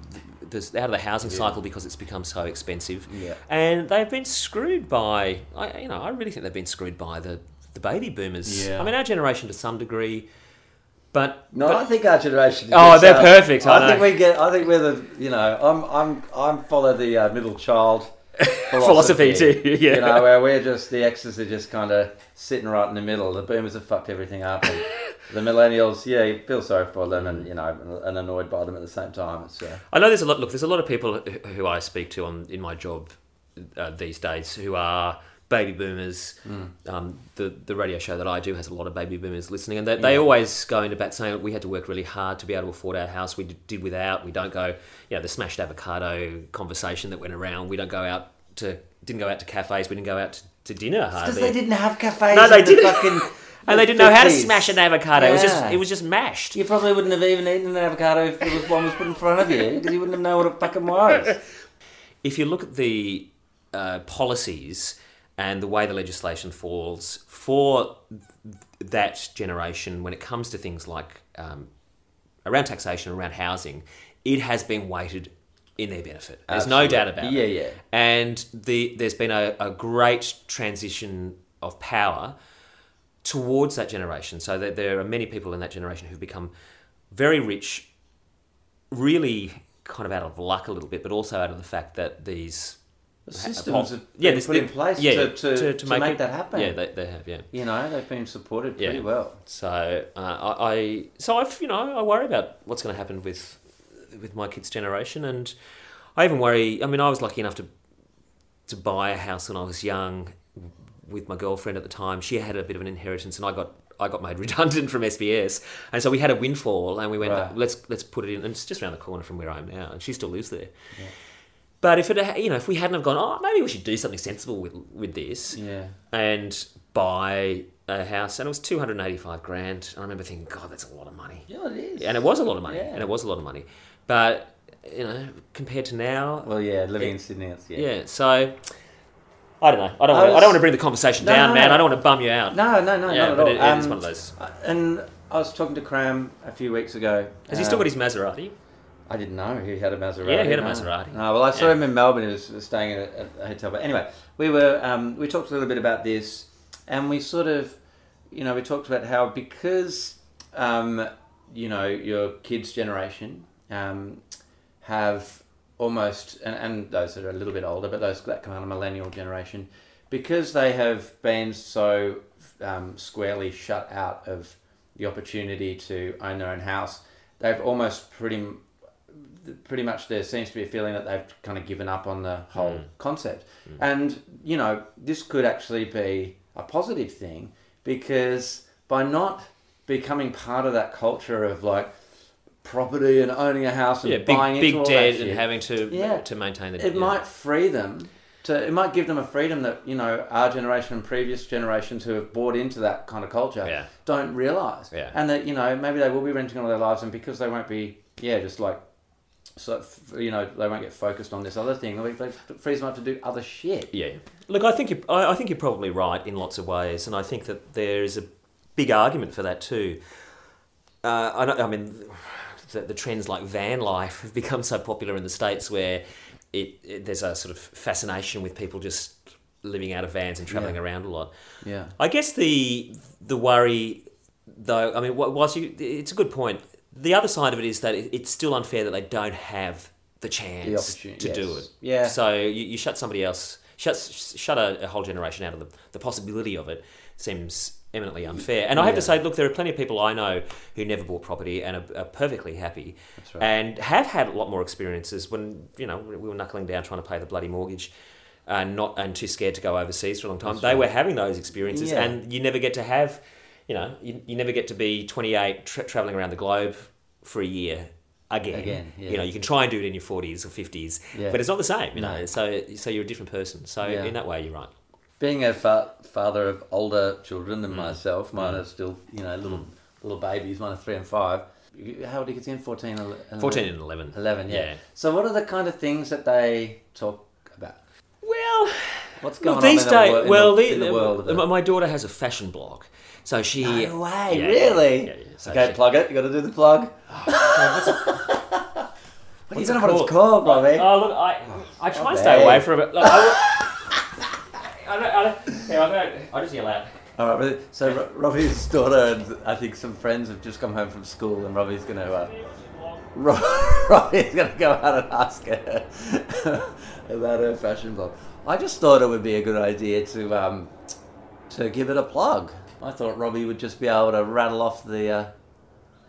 the, out of the housing cycle because it's become so expensive. Yeah. And they've been screwed by, I, you know, I really think they've been screwed by the, the baby boomers. Yeah. I mean, our generation to some degree, but no, but- I think our generation. Oh, they're out- perfect, I I, think we get. I think we're the. You know, I'm I'm I'm follow the uh, middle child Philosophy too, yeah. You know, where we're just the X's are just kind of sitting right in the middle. The boomers have fucked everything up. And the millennials, yeah, you feel sorry for them, and you know, and annoyed by them at the same time. It's uh, I know there's a lot. Look, there's a lot of people who- who I speak to on in my job uh, these days who are baby boomers. Um, the the radio show that I do has a lot of baby boomers listening, and they, they always go into bat saying we had to work really hard to be able to afford our house. We did- without. We don't go. You know, the smashed avocado conversation that went around. We don't go out to didn't go out to cafes. We didn't go out to, to dinner hardly. because they didn't have cafes. No, they the didn't. Fucking, and they didn't know how to smash an avocado. It was just it was just mashed. You probably wouldn't have even eaten an avocado if it was one was put in front of you because you wouldn't have known what it fucking was. if you look at the uh, policies and the way the legislation falls for th- that generation when it comes to things like um, around taxation, around housing, it has been weighted in their benefit. There's no doubt about Yeah, it. yeah. And the, there's been a, a great transition of power towards that generation. So that there are many people in that generation who've become very rich, really kind of out of luck a little bit, but also out of the fact that these The systems have yeah, been put in place yeah, to, to, to, make, it- that happen. Yeah, they, they have. Yeah. you know, they've been supported pretty Yeah. well. So uh, I, I, so I've you know I worry about what's going to happen with with my kids' generation, and I even worry. I mean, I was lucky enough to to buy a house when I was young with my girlfriend at the time. She had a bit of an inheritance, and I got I got made redundant from SBS, and so we had a windfall, and we went Right. let's let's put it in, and it's just around the corner from where I am now, and she still lives there. But if it, you know, if we hadn't have gone, oh, maybe we should do something sensible with with this, Yeah. and buy a house, and it was two hundred and eighty-five grand. And I remember thinking, God, that's a lot of money, Yeah, it is. and it was a lot of money, Yeah. and it was a lot of money. But you know, compared to now, Well, yeah, living in Sydney, it's, yeah. yeah. So I don't know. I don't. I want to, I don't want to bring the conversation No, down, no, man. no. I don't want to bum you out. No, no, no, yeah, not at all. it, it is Um, one of those. And I was talking to Cram a few weeks ago. Has he still um, got his Maserati? I didn't know he had a Maserati. Yeah, he had a no. Maserati. No, well, I saw Yeah. him in Melbourne. He was, was staying at a, a hotel. But anyway, we were um, we talked a little bit about this, and we sort of, you know, we talked about how because, um, you know, your kids' generation um, have almost, and, and those that are a little bit older, but those that come out of millennial generation, because they have been so um, squarely shut out of the opportunity to own their own house, they've almost pretty pretty much there seems to be a feeling that they've kind of given up on the whole Mm. concept. And, you know, this could actually be a positive thing because by not becoming part of that culture of like property and owning a house and Yeah, buying big into all that debt shit, and having to Yeah. to maintain the it yeah. might free them to it might give them a freedom that you know our generation and previous generations who have bought into that kind of culture Yeah. don't realize Yeah. and that you know maybe they will be renting all their lives and because they won't be yeah just like so you know they won't get focused on this other thing they frees them up to do other shit Yeah. Look, I think you, I I think you're probably right in lots of ways, and I think that there is a big argument for that too. Uh, I, I mean, the, the trends like van life have become so popular in the states, where it, it there's a sort of fascination with people just living out of vans and traveling Yeah. around a lot. yeah I guess the the worry, though, I mean, whilst you, it's a good point. The other side of it is that it, it's still unfair that they don't have the chance to do it. Yeah. So you, you shut somebody else, shut shut a, a whole generation out of the, the possibility of it seems eminently unfair. And I have to say, look, there are plenty of people I know who never bought property and are, are perfectly happy, right. and have had a lot more experiences when you know we were knuckling down trying to pay the bloody mortgage. And not and too scared to go overseas for a long time. That's they right. were having those experiences, Yeah. and you never get to have, you know, you, you never get to be 28 tra- traveling around the globe for a year again. Again, yeah. You know, you can try and do it in your forties or fifties, Yeah. but it's not the same. You No. know, so so you're a different person. So Yeah. in that way, you're right. Being a fa- father of older children Mm. than myself, mine are still you know little little babies. Mine are three and five. How old are your kids in? 14, 11? Fourteen and eleven. 11, yeah. So what are the kind of things that they talk about? Well, What's going well, on these in the, days, in well, the, the, the world? My daughter has a fashion blog, so she. No way, Yeah, really? yeah, yeah, so okay, she- plug it. You got to do the plug. What's you it don't know what it's called? Bobby. Oh look, I I try and Okay. stay away from it. Look, I, I don't, I don't, yeah, I don't, I just yell out. All right, so Robbie's daughter and I think some friends have just come home from school, and Robbie's going to uh, Robbie's going to go out and ask her about her fashion blog. I just thought it would be a good idea to um, to give it a plug. I thought Robbie would just be able to rattle off the uh,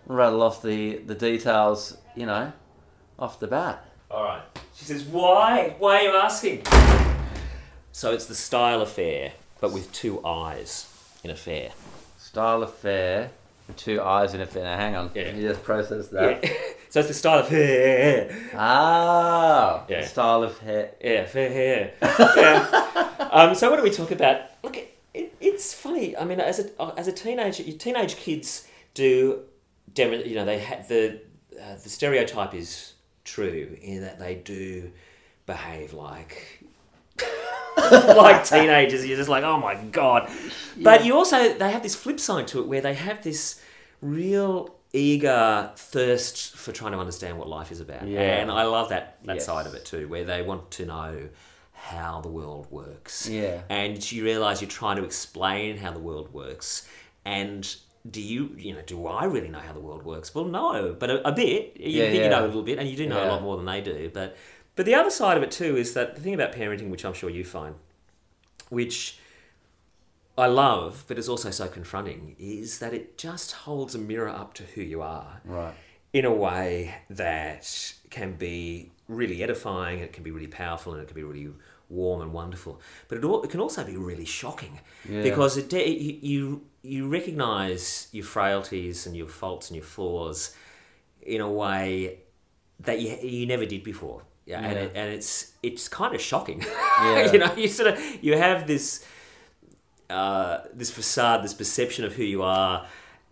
rattle off the the details, you know, off the bat. All right. She says, "Why? Why are you asking?" So it's the style affair, but with two eyes in affair. Style affair, with two eyes in it. Now, hang on, Yeah. me just process that. Yeah. so it's the style of hair. Ah, Yeah. style of hair. Yeah, fair hair. yeah. Um, so what do we talk about? Look, it's funny. I mean, as a as a teenager, your teenage kids do, you know, they have the uh, the stereotype is true in that they do behave like like teenagers. You're just like, oh my god. But you also they have this flip side to it where they have this real eager thirst for trying to understand what life is about. Yeah. And I love that that Yes. side of it too, where they want to know how the world works. Yeah. And you realise you're trying to explain how the world works. And do you, you know, do I really know how the world works? Well, no, but a, a bit. You Yeah, think you know a little bit, and you do know a lot more than they do. But but the other side of it too is that the thing about parenting, which I'm sure you find, which I love, but is also so confronting, is that it just holds a mirror up to who you are Right. in a way that can be really edifying, it can be really powerful, and it can be really warm and wonderful. But it, all, it can also be really shocking Yeah. because it, de- you, you recognize your frailties and your faults and your flaws in a way that you you never did before. Yeah, and Yeah. it, and it's it's kind of shocking. Yeah. you know, you sort of you have this uh, this facade, this perception of who you are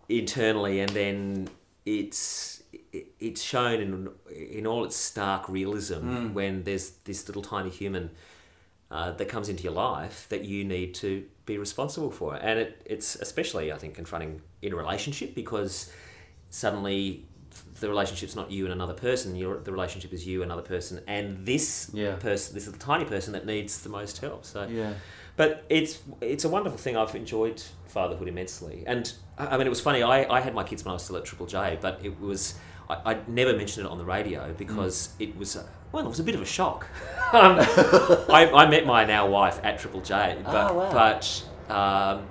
internally, and then it's it- it's shown in in all its stark realism when there's this little tiny human uh, that comes into your life that you need to be responsible for, and it it's especially I think confronting in a relationship because suddenly the relationship's not you and another person. Your the relationship is you, and another person, and this Yeah. person, this little tiny person that needs the most help. So Yeah. but it's it's a wonderful thing. I've enjoyed fatherhood immensely, and I I mean, it was funny. I, I had my kids when I was still at Triple J, but it was I, I never mentioned it on the radio because it was uh, well, it was a bit of a shock. um, I, I met my now wife at Triple J, but Oh, wow. but um,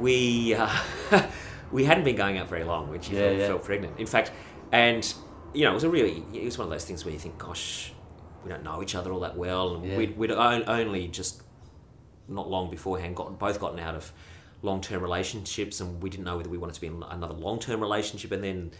we uh, we hadn't been going out very long when she Yeah, felt, yeah. felt pregnant. In fact, and you know, it was a really it was one of those things where you think, gosh, we don't know each other all that well, and Yeah. we'd, we'd on- only just not long beforehand got both gotten out of long term relationships, and we didn't know whether we wanted to be in another long term relationship, and then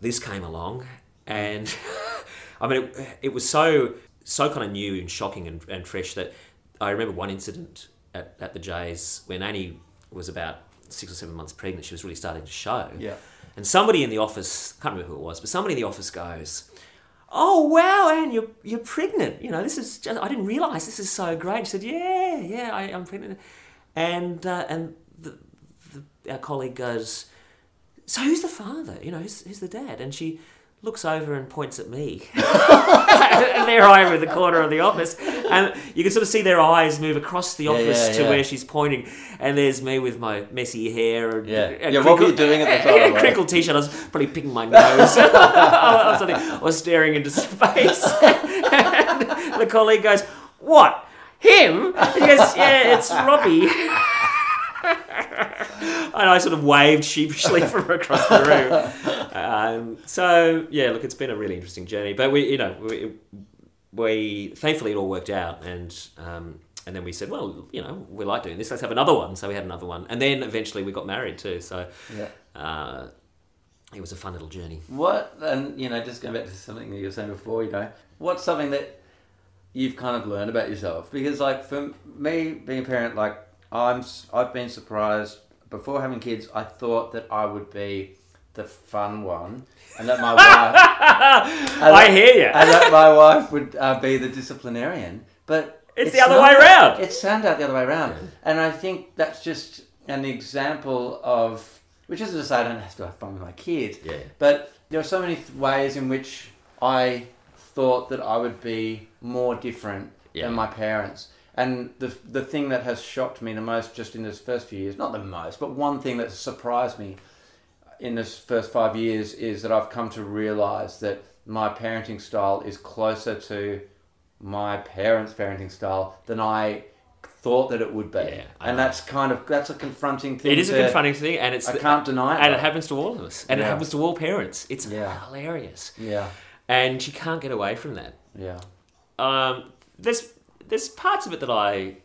this came along, and I mean, it, it was so so kind of new and shocking and, and fresh that I remember one incident at, at the Jays when Annie was about six or seven months pregnant. She was really starting to show. Yeah. And somebody in the office, can't remember who it was, but somebody in the office goes, "Oh wow, Anne, you're you're pregnant. You know, this is just, I didn't realise this is so great." She said, "Yeah, yeah, I, I'm pregnant." And uh, and the, the, our colleague goes, "So who's the father? You know, who's, who's the dad?" And she looks over and points at me. and there I am in the corner of the office, and you can sort of see their eyes move across the office yeah, to yeah. where she's pointing, and there's me with my messy hair and Yeah. Yeah, what were you doing at the time, crinkled t-shirt. I was probably picking my nose. I, was, I was staring into space, and the colleague goes, "What? Him?" He goes, "Yeah, it's Robbie." And I sort of waved sheepishly from across the room. Um, so yeah, look, it's been a really interesting journey, but we, you know, we, we thankfully it all worked out, and um, and then we said, well, you know, we like doing this. Let's have another one. So we had another one, and then eventually we got married too. So Yeah. uh, it was a fun little journey. What and you know, just going back to something that you were saying before, you know, what's something that you've kind of learned about yourself? Because like for me, being a parent, like I'm, I've been surprised before having kids. I thought that I would be the fun one, and that my wife, and I hear you. and that my wife would uh, be the disciplinarian. But It's the other way around. It's turned out the other way around, Yeah. and I think that's just an example of. Which isn't to say I don't have to have fun with my kids, Yeah. but there are so many th- ways in which I thought that I would be more different Yeah. than my parents. And the, the thing that has shocked me the most just in this first few years, not the most, but one thing that surprised me in this first five years is that I've come to realize that my parenting style is closer to my parents' parenting style than I thought that it would be. Yeah, and that's kind of that's a confronting thing. It is a confronting thing, and it's I the- can't deny it. and it happens to all of us, and it happens to all parents. It's Yeah. hilarious, Yeah, and you can't get away from that. yeah. Um, there's there's parts of it that I,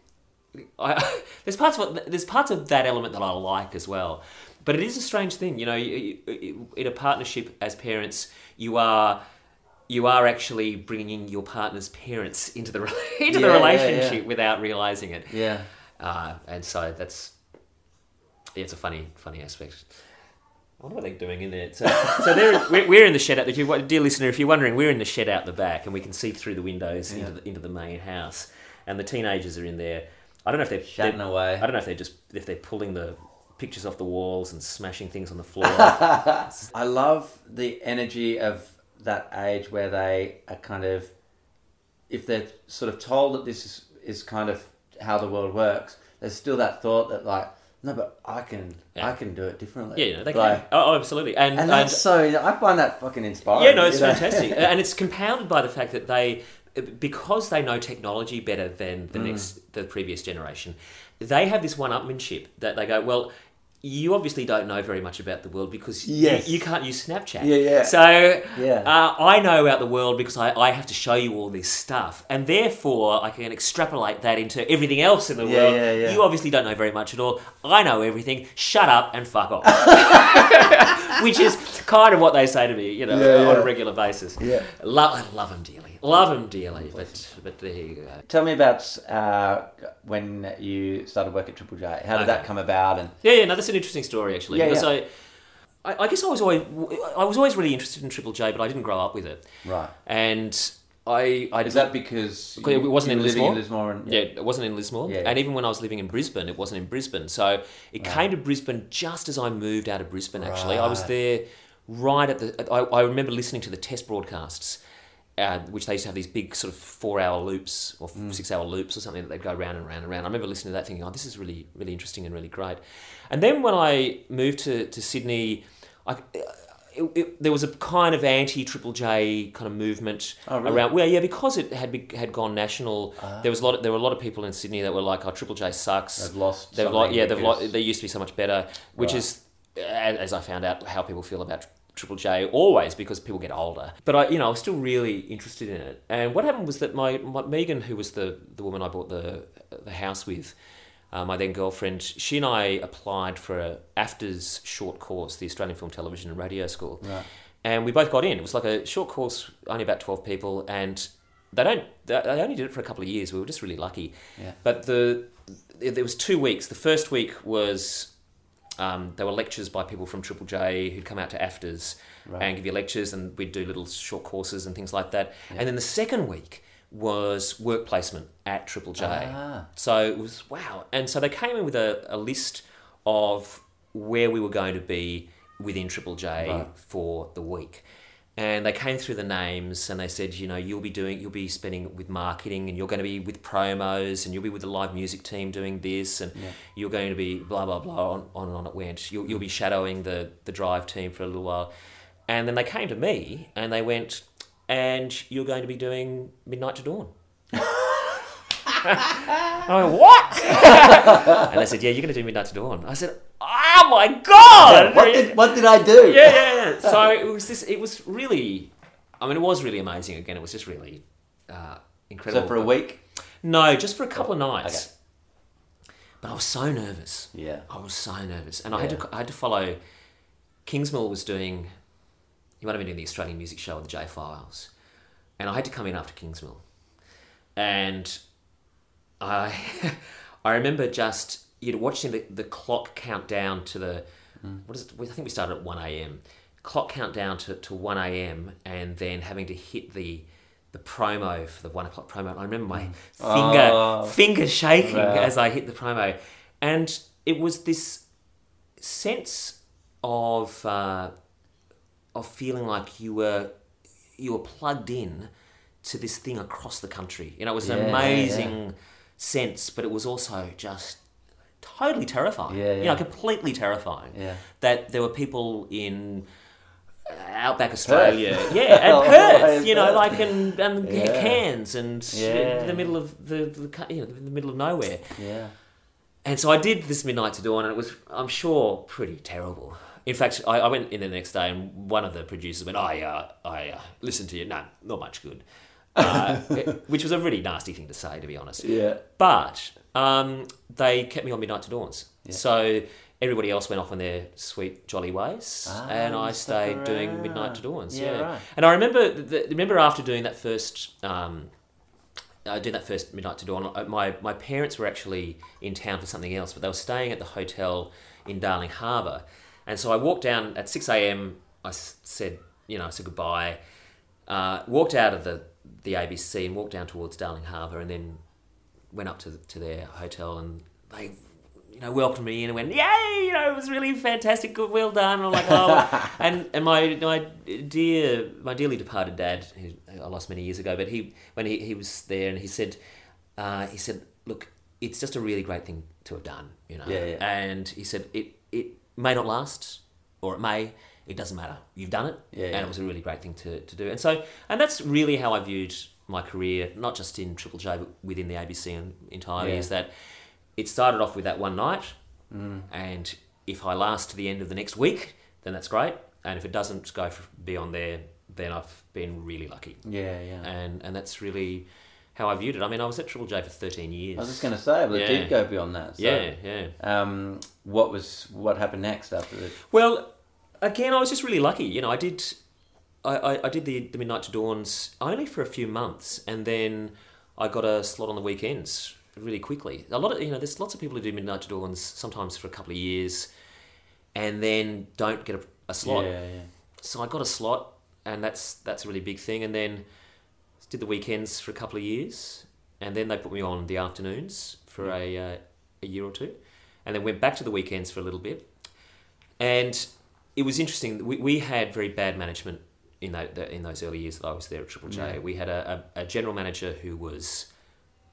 I there's parts of it, there's parts of that element that I like as well. But it is a strange thing, you know. You, you, in a partnership as parents, you are you are actually bringing your partner's parents into the into the Yeah, yeah, relationship yeah. without realizing it. Yeah. Uh, and so that's yeah, it's a funny funny aspect. I wonder what they're doing in there. So, so they're, we're, we're in the shed out. If you, dear listener, if you're wondering, we're in the shed out the back, and we can see through the windows Yeah. into, the, into the main house. And the teenagers are in there. I don't know if they're, Chatting they're- away. I don't know if they're just if they're pulling the pictures off the walls and smashing things on the floor. I love the energy of that age where they are kind of, if they're sort of told that this is, is kind of how the world works, there's still that thought that like, no, but I can, Yeah. I can do it differently. yeah, you know, they Like, can. Oh, absolutely. And, And that's so, I find that fucking inspiring. Yeah, no, it's fantastic, and it's compounded by the fact that they, because they know technology better than Mm. the next, the previous generation, they have this one-upmanship that they go, well. You obviously don't know very much about the world because you- Yes. you, can't use Snapchat. Yeah, yeah. So Yeah. uh, I know about the world because I, I have to show you all this stuff, and therefore I can extrapolate that into everything else in the Yeah, world. yeah, yeah. You obviously don't know very much at all. I know everything. Shut up and fuck off. Which is kind of what they say to me, you know, Yeah, on a regular basis. Yeah. Love, I love them dearly. Love them dearly. But but there you go. Tell me about uh, when you started work at Triple J. How did that come about? And Yeah, yeah. No, that's an interesting story actually. Yeah, because yeah. I, I, I guess I was always I was always really interested in Triple J, but I didn't grow up with it. right, And I I is that because Because it wasn't in Lismore? in Lismore? And, Yeah, it wasn't in Lismore. Yeah. And even when I was living in Brisbane, it wasn't in Brisbane. So it came to Brisbane just as I moved out of Brisbane, actually. I was there right at the. I, I remember listening to the test broadcasts, uh, which they used to have these big sort of four hour loops or Mm. six hour loops or something that they'd go round and round and round. I remember listening to that thinking, oh, this is really, really interesting and really great. And then when I moved to, to Sydney, I. It, it, there was a kind of anti Triple J kind of movement Oh, really? around. Well, yeah, because it had be, had gone national. there was a lot. Of, there were a lot of people in Sydney that were like, "Oh, Triple J sucks." They've lost. They've yeah, they've like, they used to be so much better, which Right. is, as I found out, how people feel about Triple J always because people get older. But I, you know, I was still really interested in it. And what happened was that my, my Megan, who was the the woman I bought the the house with, uh, my then girlfriend, she and I applied for a AFTRS short course, the Australian Film, Television and Radio School, Right. and we both got in. It was like a short course, only about twelve people, and they don't. They they only did it for a couple of years. We were just really lucky. Yeah. But the there was two weeks. The first week was um, there were lectures by people from Triple J who'd come out to AFTRS Right. and give you lectures, and we'd do little short courses and things like that. And then the second week was work placement at Triple J. Ah. So it was wow. And so they came in with a, a list of where we were going to be within Triple J Right. for the week. And they came through the names and they said, you know, you'll be doing, you'll be spending with marketing and you're going to be with promos and you'll be with the live music team doing this and Yeah. you're going to be blah, blah, blah, on, on and on it went. You'll, you'll be shadowing the, the drive team for a little while. And then they came to me and they went, and you're going to be doing Midnight to Dawn. I went, what? and they said, yeah, you're going to do Midnight to Dawn. I said, oh my God! What did, what did I do? yeah, yeah, yeah. So it was this. It was really. I mean, it was really amazing. Again, it was just really uh, incredible. So for a week. No, just for a couple of nights. But I was so nervous. Yeah. I was so nervous, and I had to. I had to follow Kingsmill was doing, he might have been doing the Australian Music Show with the J Files, and I had to come in after Kingsmill, and I, I remember just you know watching the, the clock count down to the, what is it? I think we started at one a.m. Clock count down to, to one a.m. and then having to hit the the promo for the one o'clock promo. I remember my finger Oh. finger shaking Wow. as I hit the promo, and it was this sense of uh, of feeling like you were you were plugged in to this thing across the country. You know, it was an Yeah, amazing sense, but it was also just totally terrifying. Yeah, You know, completely terrifying. Yeah. That there were people in uh, outback Australia, Perth. yeah, and Oh, Perth, you know, Perth. like and, and Yeah. Cairns and Yeah. the middle of the, the you know the middle of nowhere. Yeah. And so I did this Midnight to Dawn, and it was, I'm sure, pretty terrible. In fact, I, I went in the next day, and one of the producers went, "I, uh, I uh, listened to you. No, not much good," uh, which was a really nasty thing to say, to be honest. Yeah. But um, they kept me on Midnight to Dawns, Yeah. so everybody else went off on their sweet jolly ways, Ah, and I stayed doing. Midnight to Dawns. Yeah, Yeah, right. and I remember, the, remember after doing that first. Um, I did that first midnight to dawn. uh, My my parents were actually in town for something else, but they were staying at the hotel in Darling Harbour, and so I walked down at six a.m. I s- said, you know, I said goodbye. Uh, walked out of the the ABC and walked down towards Darling Harbour, and then went up to to their hotel, and they. You know, welcomed me in and went, yay! You know, it was really fantastic. Good, well done. And I'm like, oh, and and my my dear, my dearly departed dad, who I lost many years ago, but he when he, he was there and he said, uh, he said, look, it's just a really great thing to have done, you know. Yeah, yeah. And he said it it may not last, or it may. It doesn't matter. You've done it, Yeah, and it was a really great thing to, to do. And so, and that's really how I viewed my career, not just in Triple J, but within the ABC entirely. Yeah. Is that it started off with that one night, Mm. and if I last to the end of the next week, then that's great. And if it doesn't go beyond there, then I've been really lucky. Yeah, yeah. And and that's really how I viewed it. I mean, I was at Triple J for thirteen years. I was just going to say, but it did go beyond that. So, yeah, yeah. Um, what was what happened next after the? Well, again, I was just really lucky. You know, I did, I, I, I did the, the Midnight to Dawns only for a few months, and then I got a slot on the weekends really quickly. A lot of you know, there's lots of people who do Midnight to Dawns sometimes for a couple of years, and then don't get a, a slot. Yeah, yeah. So I got a slot, and that's that's a really big thing. And then did the weekends for a couple of years, and then they put me on the afternoons for a uh, a year or two, and then went back to the weekends for a little bit. And it was interesting. We, we had very bad management in that in those early years that I was there at Triple J. Yeah. We had a, a, a general manager who was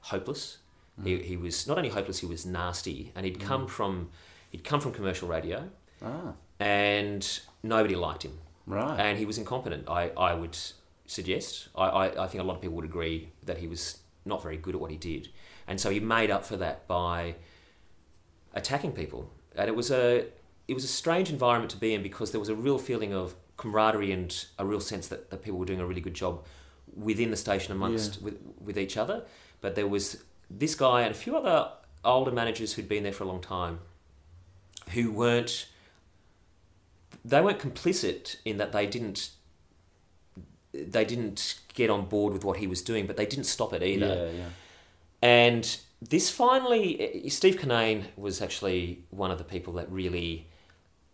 hopeless. He, he was not only hopeless, he was nasty, and he'd come from he'd come from commercial radio, Ah, and nobody liked him right. and he was incompetent. I, I would suggest. I, I, I think a lot of people would agree that he was not very good at what he did, and so he made up for that by attacking people. And it was a it was a strange environment to be in because there was a real feeling of camaraderie and a real sense that, that people were doing a really good job within the station amongst Yeah. with, with each other. But there was this guy and a few other older managers who'd been there for a long time who weren't they weren't complicit in that they didn't they didn't get on board with what he was doing, but they didn't stop it either. Yeah, yeah. And this finally, eh, Steve Cannane was actually one of the people that really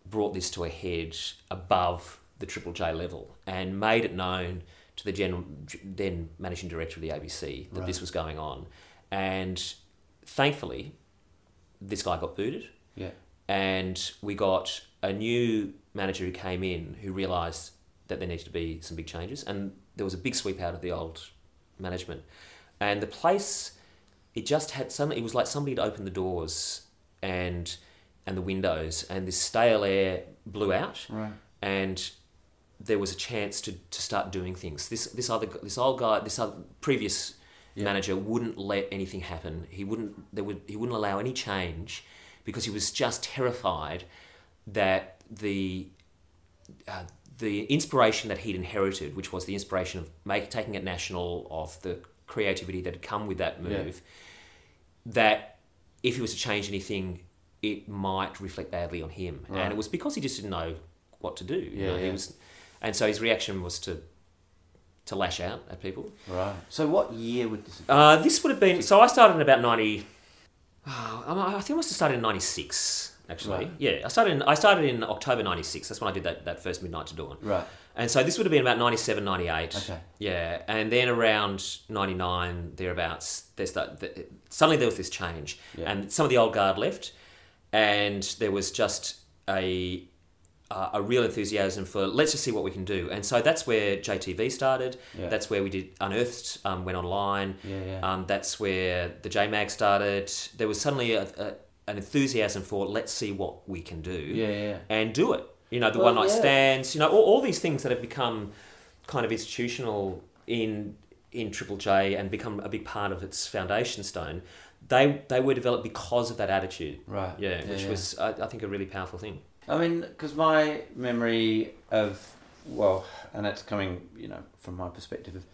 brought this to a head above the Triple J level and made it known to the general, then managing director of the ABC that this was going on. And thankfully, this guy got booted Yeah. and we got a new manager who came in who realised that there needed to be some big changes, and there was a big sweep out of the old management, and the place it just had some. It was like somebody had opened the doors and and the windows, and this stale air blew out, Right. and there was a chance to, to start doing things. This this other this old guy, this other previous Yeah. manager wouldn't let anything happen. He wouldn't there would he wouldn't allow any change because he was just terrified that the uh, the inspiration that he'd inherited, which was the inspiration of make, taking it national, of the creativity that had come with that Yeah. move, that if he was to change anything, it might reflect badly on him. Right. And it was because he just didn't know what to do. You Yeah, he was, and so his reaction was to to lash out at people. Right. So what year would this? Uh, this would have been so. I started in about ninety. Oh, I think I must have started in ninety six. Actually, Right. yeah, I started. In, I started in October ninety six. That's when I did that, that first Midnight to Dawn. Right. And so this would have been about 97, 98. Okay. Yeah, and then around 99, thereabouts, there start, the, suddenly there was this change. Yeah. And some of the old guard left, and there was just a, uh, a real enthusiasm for let's just see what we can do. And so that's where JTV started. Yeah. That's where we did Unearthed, um, went online. Yeah, yeah. Um, that's where the JMAG started. There was suddenly a, a, an enthusiasm for let's see what we can do Yeah, and do it. You know, the Well, one night stands. You know, all, all these things that have become kind of institutional in in Triple J and become a big part of its foundation stone. They they were developed because of that attitude. Right. Yeah, Yeah, which yeah. was I, I think a really powerful thing. I mean, because my memory of, well, and that's coming, you know, from my perspective of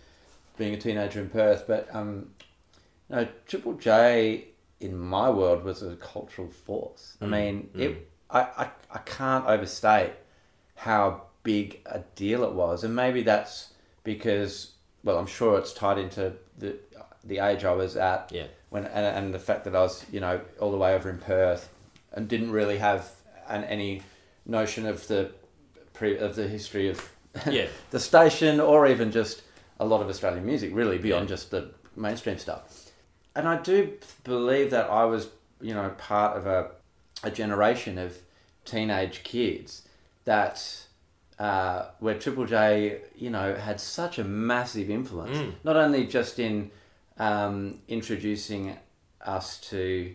being a teenager in Perth, but, um, no, Triple J in my world was a cultural force. I Mm, mean, mm. it. I, I, I can't overstate how big a deal it was, and maybe that's because, well, I'm sure it's tied into the the age I was at Yeah. when and, and the fact that I was you know all the way over in Perth and didn't really have an, any notion of the pre of the history of Yeah. the station or even just a lot of Australian music really beyond Yeah. just the mainstream stuff. And I do believe that I was you know part of a a generation of teenage kids that. Uh, where Triple J, you know, had such a massive influence, Mm. not only just in um, introducing us to,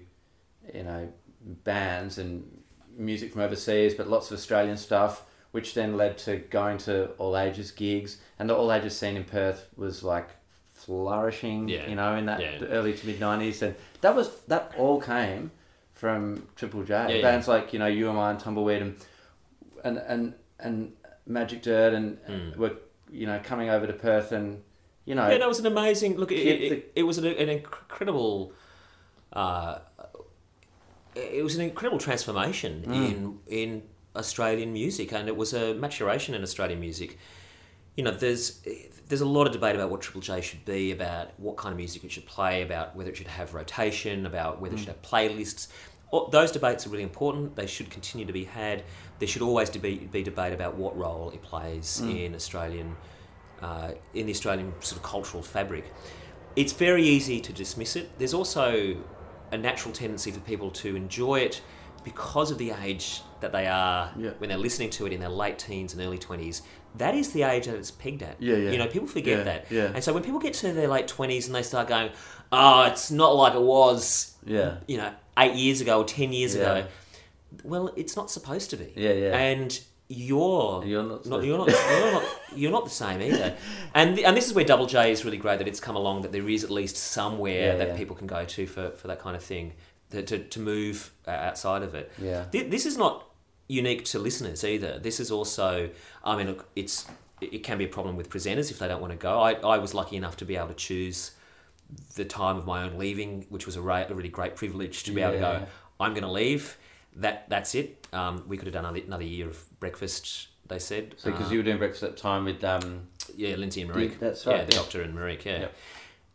you know, bands and music from overseas, but lots of Australian stuff, which then led to going to all ages gigs. And the all ages scene in Perth was like flourishing, Yeah. you know, in that Yeah. early to mid 90s. And that was, that all came from Triple J. Yeah. Bands like, you know, You Am I and Tumbleweed and, and, and, and Magic Dirt and Mm. were, you know, coming over to Perth and, you know, Yeah, that was an amazing look. It, it, it, it was an, an incredible. Uh, it was an incredible transformation Mm. in in Australian music, and it was a maturation in Australian music. You know, there's there's a lot of debate about what Triple J should be, about what kind of music it should play, about whether it should have rotation, about whether it should have playlists. All- Those debates are really important. They should continue to be had. There should always be, be debate about what role it plays in Australian, uh, in the Australian sort of cultural fabric. It's very easy to dismiss it. There's also a natural tendency for people to enjoy it because of the age that they are Yeah. when they're listening to it in their late teens and early 20s. That is the age that it's pegged at. Yeah, yeah. You know, people forget Yeah, that. yeah. And so when people get to their late 20s and they start going, oh, it's not like it was, Yeah. you know, eight years ago or 10 years ago. Well, it's not supposed to be. Yeah, yeah. And you're You're not not you're not you're not you're not the same either. And and this is where Double J is really great that it's come along that there is at least somewhere Yeah, that yeah. people can go to for, for that kind of thing to to, to move uh, outside of it. Yeah. Thi- This is not unique to listeners either. This is also I mean look it's it can be a problem with presenters if they don't want to go. I, I was lucky enough to be able to choose the time of my own leaving, which was a, ra- a really great privilege to be able to go. I'm going to leave. That that's it. Um, we could have done another, another year of breakfast. They said. So because Uh, you were doing breakfast at the time with um yeah, Lindsay and Marieke. Yeah, that's Yeah, the yeah. doctor and Marieke. Yeah. Yep.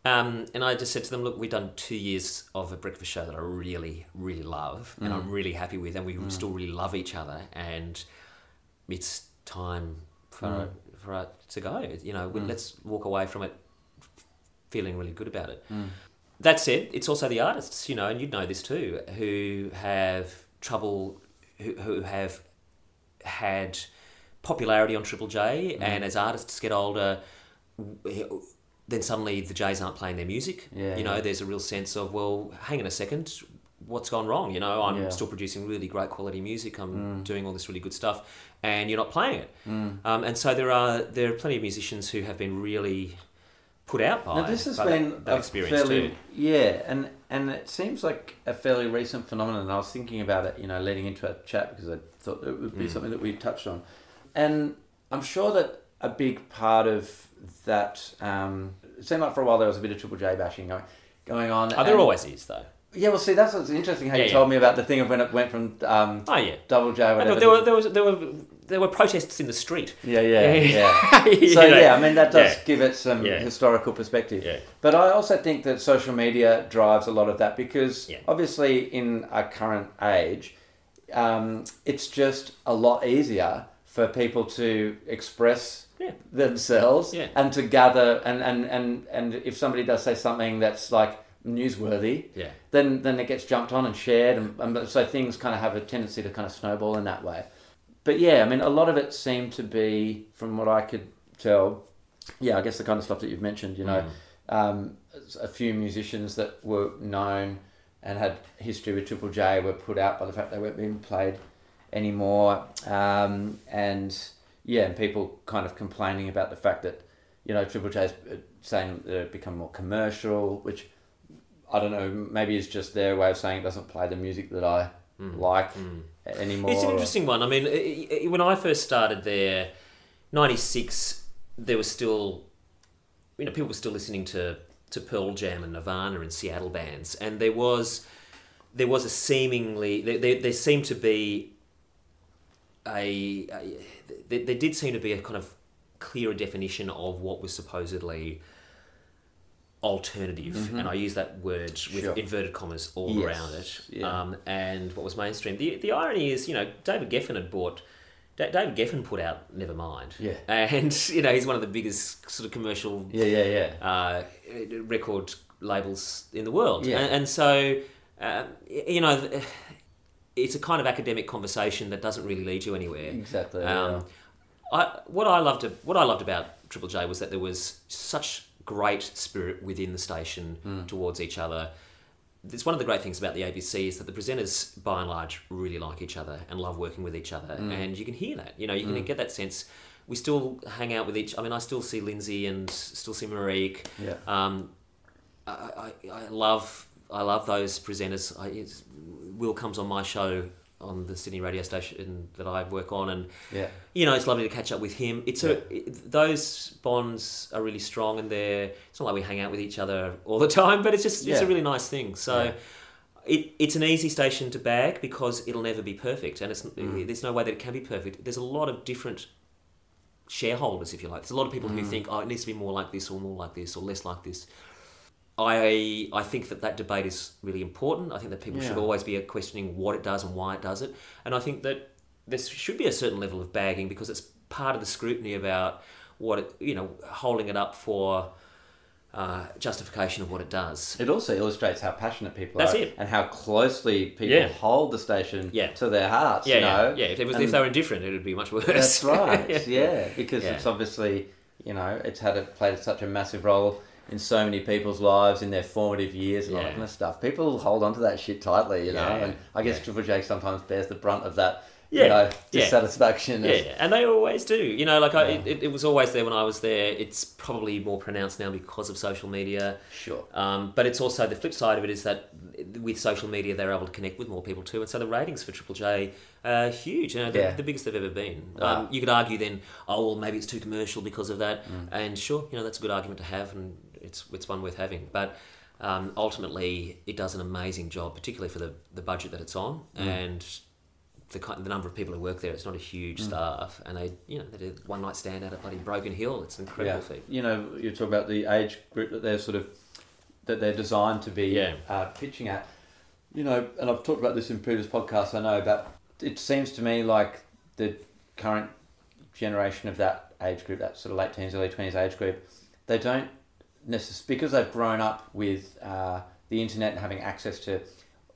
Um, and I just said to them, look, we've done two years of a breakfast show that I really, really love, and Mm. I'm really happy with, and we still really love each other, and it's time for Mm. for it to go. You know, we- Mm. let's walk away from it feeling really good about it. Mm. That said, it's also the artists, you know, and you'd know this too, who have trouble, who, who have had popularity on Triple J, Mm. and as artists get older, then suddenly the Jays aren't playing their music. Yeah, you know, yeah. there's a real sense of, well, hang on a second, what's gone wrong? You know, I'm Yeah. still producing really great quality music. I'm Mm. doing all this really good stuff, and you're not playing it. Mm. Um, and so there are there are plenty of musicians who have been really put out by Now this has by been that, that a experience fairly too. yeah, and and it seems like a fairly recent phenomenon. And I was thinking about it, you know, leading into our chat because I thought it would be Mm. something that we touched on, and I'm sure that a big part of that um, it seemed like for a while there was a bit of Triple J bashing going going on. Oh, there always is though. yeah. Well, see, that's what's interesting. How Yeah, you yeah. told me about the thing of when it went from um, Oh yeah. Double J, whatever. there were there was there were there were protests in the street. Yeah, yeah, Yeah. yeah. So know, yeah, I mean that does yeah. give it some Yeah. historical perspective. But I also think that social media drives a lot of that because obviously in our current age, um, it's just a lot easier for people to express themselves and to gather and, and, and, and if somebody does say something that's like newsworthy, Yeah. then then it gets jumped on and shared, and, and so things kind of have a tendency to kind of snowball in that way. But yeah, I mean, a lot of it seemed to be, from what I could tell, yeah, I guess the kind of stuff that you've mentioned. You know, um, a few musicians that were known and had history with Triple J were put out by the fact they weren't being played anymore, um, and yeah, and people kind of complaining about the fact that you know Triple J's uh, saying that it become more commercial, which I don't know, maybe it's just their way of saying it doesn't play the music that I like anymore. It's an interesting one. I mean, i- i- when I first started there, '96, there was still, you know, people were still listening to to Pearl Jam and Nirvana and Seattle bands, and there was there was a seemingly there, there, there seemed to be a, a there, there did seem to be a kind of clearer definition of what was supposedly alternative, and I use that word with Sure. inverted commas all Yes, around it. yeah. Um, and what was mainstream. The the irony is, you know, David Geffen had bought. Da- David Geffen put out Nevermind. Yeah. And, you know, he's one of the biggest sort of commercial Yeah, yeah, yeah. uh, record labels in the world. Yeah. And, and so, uh, you know, it's a kind of academic conversation that doesn't really lead you anywhere. Exactly. Um, I, what I loved what I loved about Triple J was that there was such great spirit within the station Hmm. towards each other. It's one of the great things about the ABC is that the presenters, by and large, really like each other and love working with each other, Hmm. and you can hear that. You know, you can get that sense. We still hang out with each. I mean, I still see Lindsay and still see Marieke. Yeah. Um, I, I, I love I love those presenters. I, Will comes on my show on the Sydney radio station that I work on, and Yeah. you know it's lovely to catch up with him. It's a it, those bonds are really strong, and they're it's not like we hang out with each other all the time, but it's just it's a really nice thing. So. Yeah. It, it's an easy station to bag because it'll never be perfect, and it's, Mm. there's no way that it can be perfect. There's a lot of different shareholders, if you like. There's a lot of people Mm. who think, oh, it needs to be more like this, or more like this, or less like this. I I think that that debate is really important. I think that people should always be questioning what it does and why it does it, and I think that there should be a certain level of bagging because it's part of the scrutiny about what it, you know, holding it up for uh, justification of what it does. It also illustrates how passionate people That's are it. and how closely people Yeah. hold the station Yeah. to their hearts. Yeah, you yeah, know? yeah. If, it was, if they were indifferent, it would be much worse. That's right. yeah. because Yeah. it's obviously you know it's had a, played such a massive role in so many people's lives in their formative years and all that kind of stuff. People hold on to that shit tightly, you know. Yeah, And I guess yeah. Triple J sometimes bears the brunt of that. Yeah, You know, dissatisfaction. Yeah, of- and they always do. You know, like I, it, it was always there when I was there. It's probably more pronounced now because of social media. Sure. Um, but it's also the flip side of it is that with social media, they're able to connect with more people too. And so the ratings for Triple J are huge. You know, the, Yeah. the biggest they've ever been. Um, you could argue then, oh, well, maybe it's too commercial because of that. And sure, you know, that's a good argument to have and it's, it's one worth having. But um, ultimately, it does an amazing job, particularly for the, the budget that it's on. And the, the number of people who work there, it's not a huge staff. And they, you know, they did one night stand out at bloody Broken Hill. It's an incredible yeah. feat. You know, you talk about the age group that they're sort of that they're designed to be Yeah. uh, pitching at. You know, and I've talked about this in previous podcasts. I know, but it seems to me like the current generation of that age group, that sort of late teens, early twenties age group, they don't because they've grown up with uh, the internet and having access to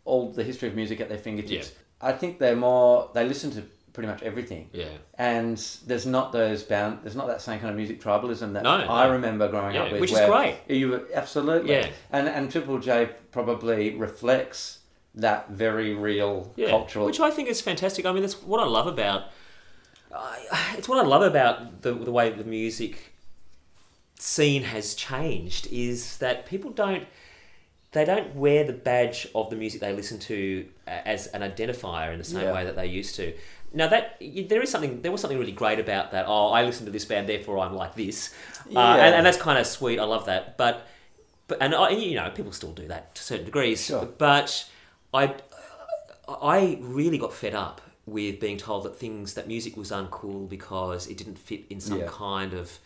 all the history of music at their fingertips. I think they're more they listen to pretty much everything Yeah. and there's not those bound there's not that same kind of music tribalism that No, I no. remember growing Yeah, up with which is great. you were- absolutely Yeah. and and Triple J probably reflects that very real yeah, cultural which I think is fantastic. I mean, that's what I love about. I it's what I love about the the way the music scene has changed is that people don't they don't wear the badge of the music they listen to as an identifier in the same Yeah. way that they used to. Now that there is something, there was something really great about that. Oh, I listen to this band, therefore I'm like this, uh, and, and that's kind of sweet. I love that. But, but and I, you know, people still do that to certain degrees. Sure. But I, I really got fed up with being told that things that music was uncool because it didn't fit in some Yeah. kind of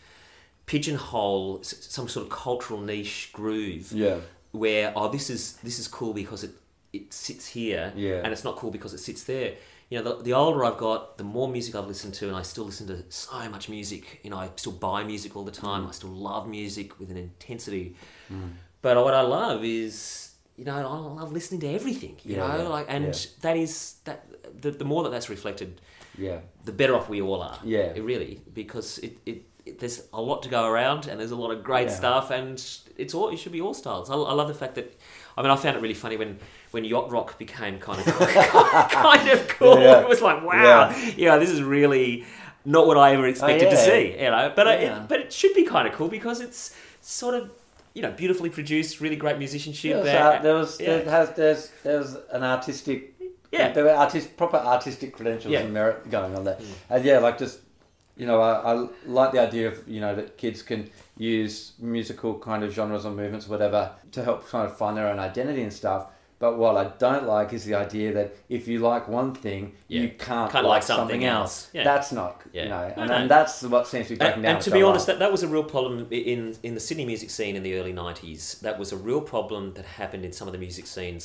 pigeonhole, some sort of cultural niche groove. Yeah. Where oh this is this is cool because it it sits here, Yeah. and it's not cool because it sits there. You know, the, the older I've got, the more music I've listened to, and I still listen to so much music. You know, I still buy music all the time. Mm. I still love music with an intensity. Mm. But what I love is, you know, I love listening to everything. You Yeah, know, yeah, like, and yeah. that is that. The, the more that that's reflected, Yeah. the better off we all are. Yeah. It really, because it, it there's a lot to go around, and there's a lot of great Yeah. stuff, and it's all it should be all styles. I, I love the fact that. I mean, I found it really funny when, when yacht rock became kind of kind of cool. Yeah. It was like, wow, yeah. this is really not what I ever expected oh, to yeah. see. You know, but I, it, but it should be kind of cool because it's sort of you know beautifully produced, really great musicianship. There was, art- there was yeah. there has there's there's an artistic Yeah. there were artist proper artistic credentials Yeah. and merit going on there mm. and yeah like just you know I, I like the idea of you know that kids can use musical kind of genres or movements whatever to help kind of find their own identity and stuff but what I don't like is the idea that if you like one thing Yeah. you can't, Can't like, like something, something else, else. Yeah. that's not Yeah. you know No, and, no. and that's what seems to be breaking And, down and to be honest, like. that, that was a real problem in in the Sydney music scene in the early '90s. That was a real problem that happened in some of the music scenes,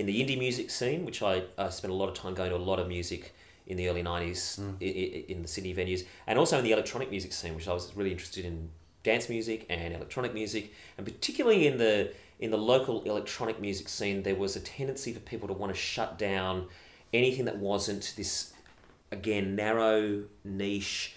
in the indie music scene, which I, I spent a lot of time going to a lot of music in the early '90s Mm. i i in the Sydney venues, and also in the electronic music scene, which I was really interested in dance music and electronic music, and particularly in the in the local electronic music scene, there was a tendency for people to want to shut down anything that wasn't this again narrow niche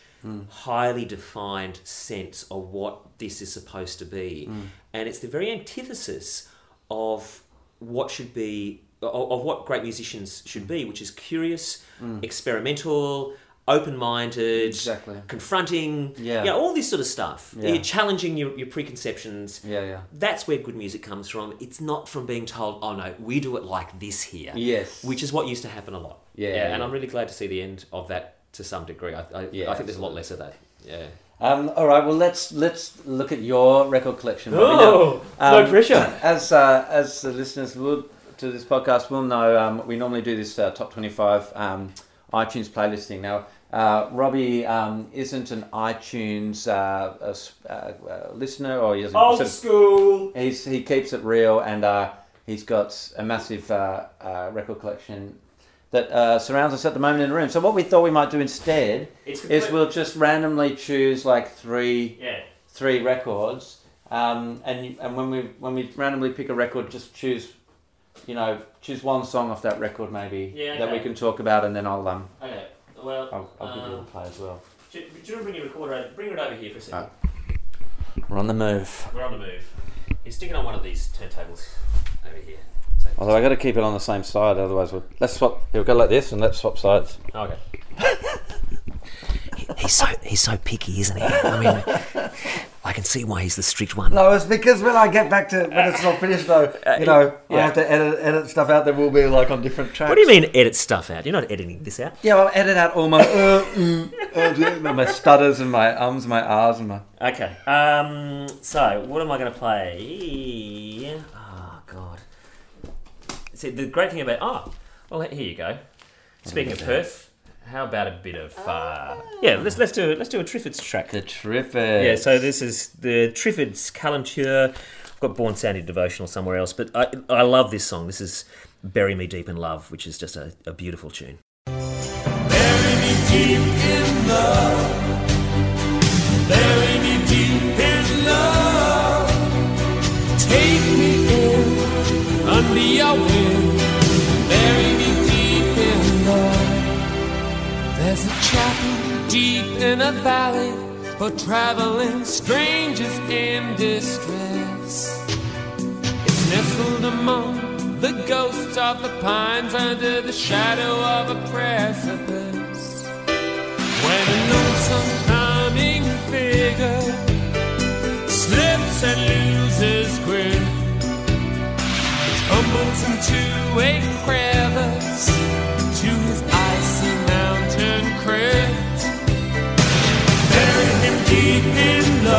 highly defined sense of what this is supposed to be. And it's the very antithesis of what should be of, of what great musicians should be which is curious experimental open-minded Exactly. confronting Yeah. you know, all this sort of stuff Yeah. You're challenging your, your preconceptions yeah yeah that's where good music comes from it's not from being told oh no we do it like this here yes which is what used to happen a lot. Yeah, and yeah. I'm really glad to see the end of that to some degree. I, I, Yeah, I think there's a lot less of that. Yeah. Um, all right, well let's let's look at your record collection. Oh, Now, no um, pressure. As uh, as the listeners will to this podcast will know, um, we normally do this uh, top twenty five um, iTunes playlisting. Now, uh, Robbie um, isn't an iTunes uh, uh, uh, listener, or he doesn't. sort of- school. He's he keeps it real, and uh, he's got a massive record collection that uh, surrounds us at the moment in the room. So what we thought we might do instead is we'll just randomly choose like three yeah. three records, um, and and when we when we randomly pick a record, just choose, you know, choose one song off that record maybe Yeah, that we can talk about, and then I'll um Okay. Well, I'll, I'll give you um, the play as well. do, do you want to bring your recorder? Over, bring it over here for a second. We're on the move. We're on the move. He's sticking on one of these turntables over here. So- Although I got to keep it on the same side, otherwise we'll let's swap. Here, we'll go like this, and let's swap sides. Okay. he's so he's so picky, isn't he? I mean, I can see why he's the strict one. No, it's because when I get back to when it's not finished though, you know, I yeah. have to edit edit stuff out that will be like on different tracks. What do you mean edit stuff out? You're not editing this out. Yeah, I'll edit out all my uh, mm, uh, my stutters and my ums, my ahs, and my. Okay. Um. So, what am I going to play? Oh God. See, the great thing about oh, well, here you go. Speaking of Perth, how about a bit of uh, yeah? Let's let's do let's do a Triffids track. The Triffids. Yeah. So this is the Triffids Calenture. I've got Born Sandy Devotional somewhere else, but I I love this song. This is Bury Me Deep in Love, which is just a, a beautiful tune. Bury me deep in love. Bury me deep in love. Take me in under your wing. There's a chapel deep in a valley for traveling strangers in distress. It's nestled among the ghosts of the pines under the shadow of a precipice. When a lonesome coming figure slips and loses grip, tumbles into a crevice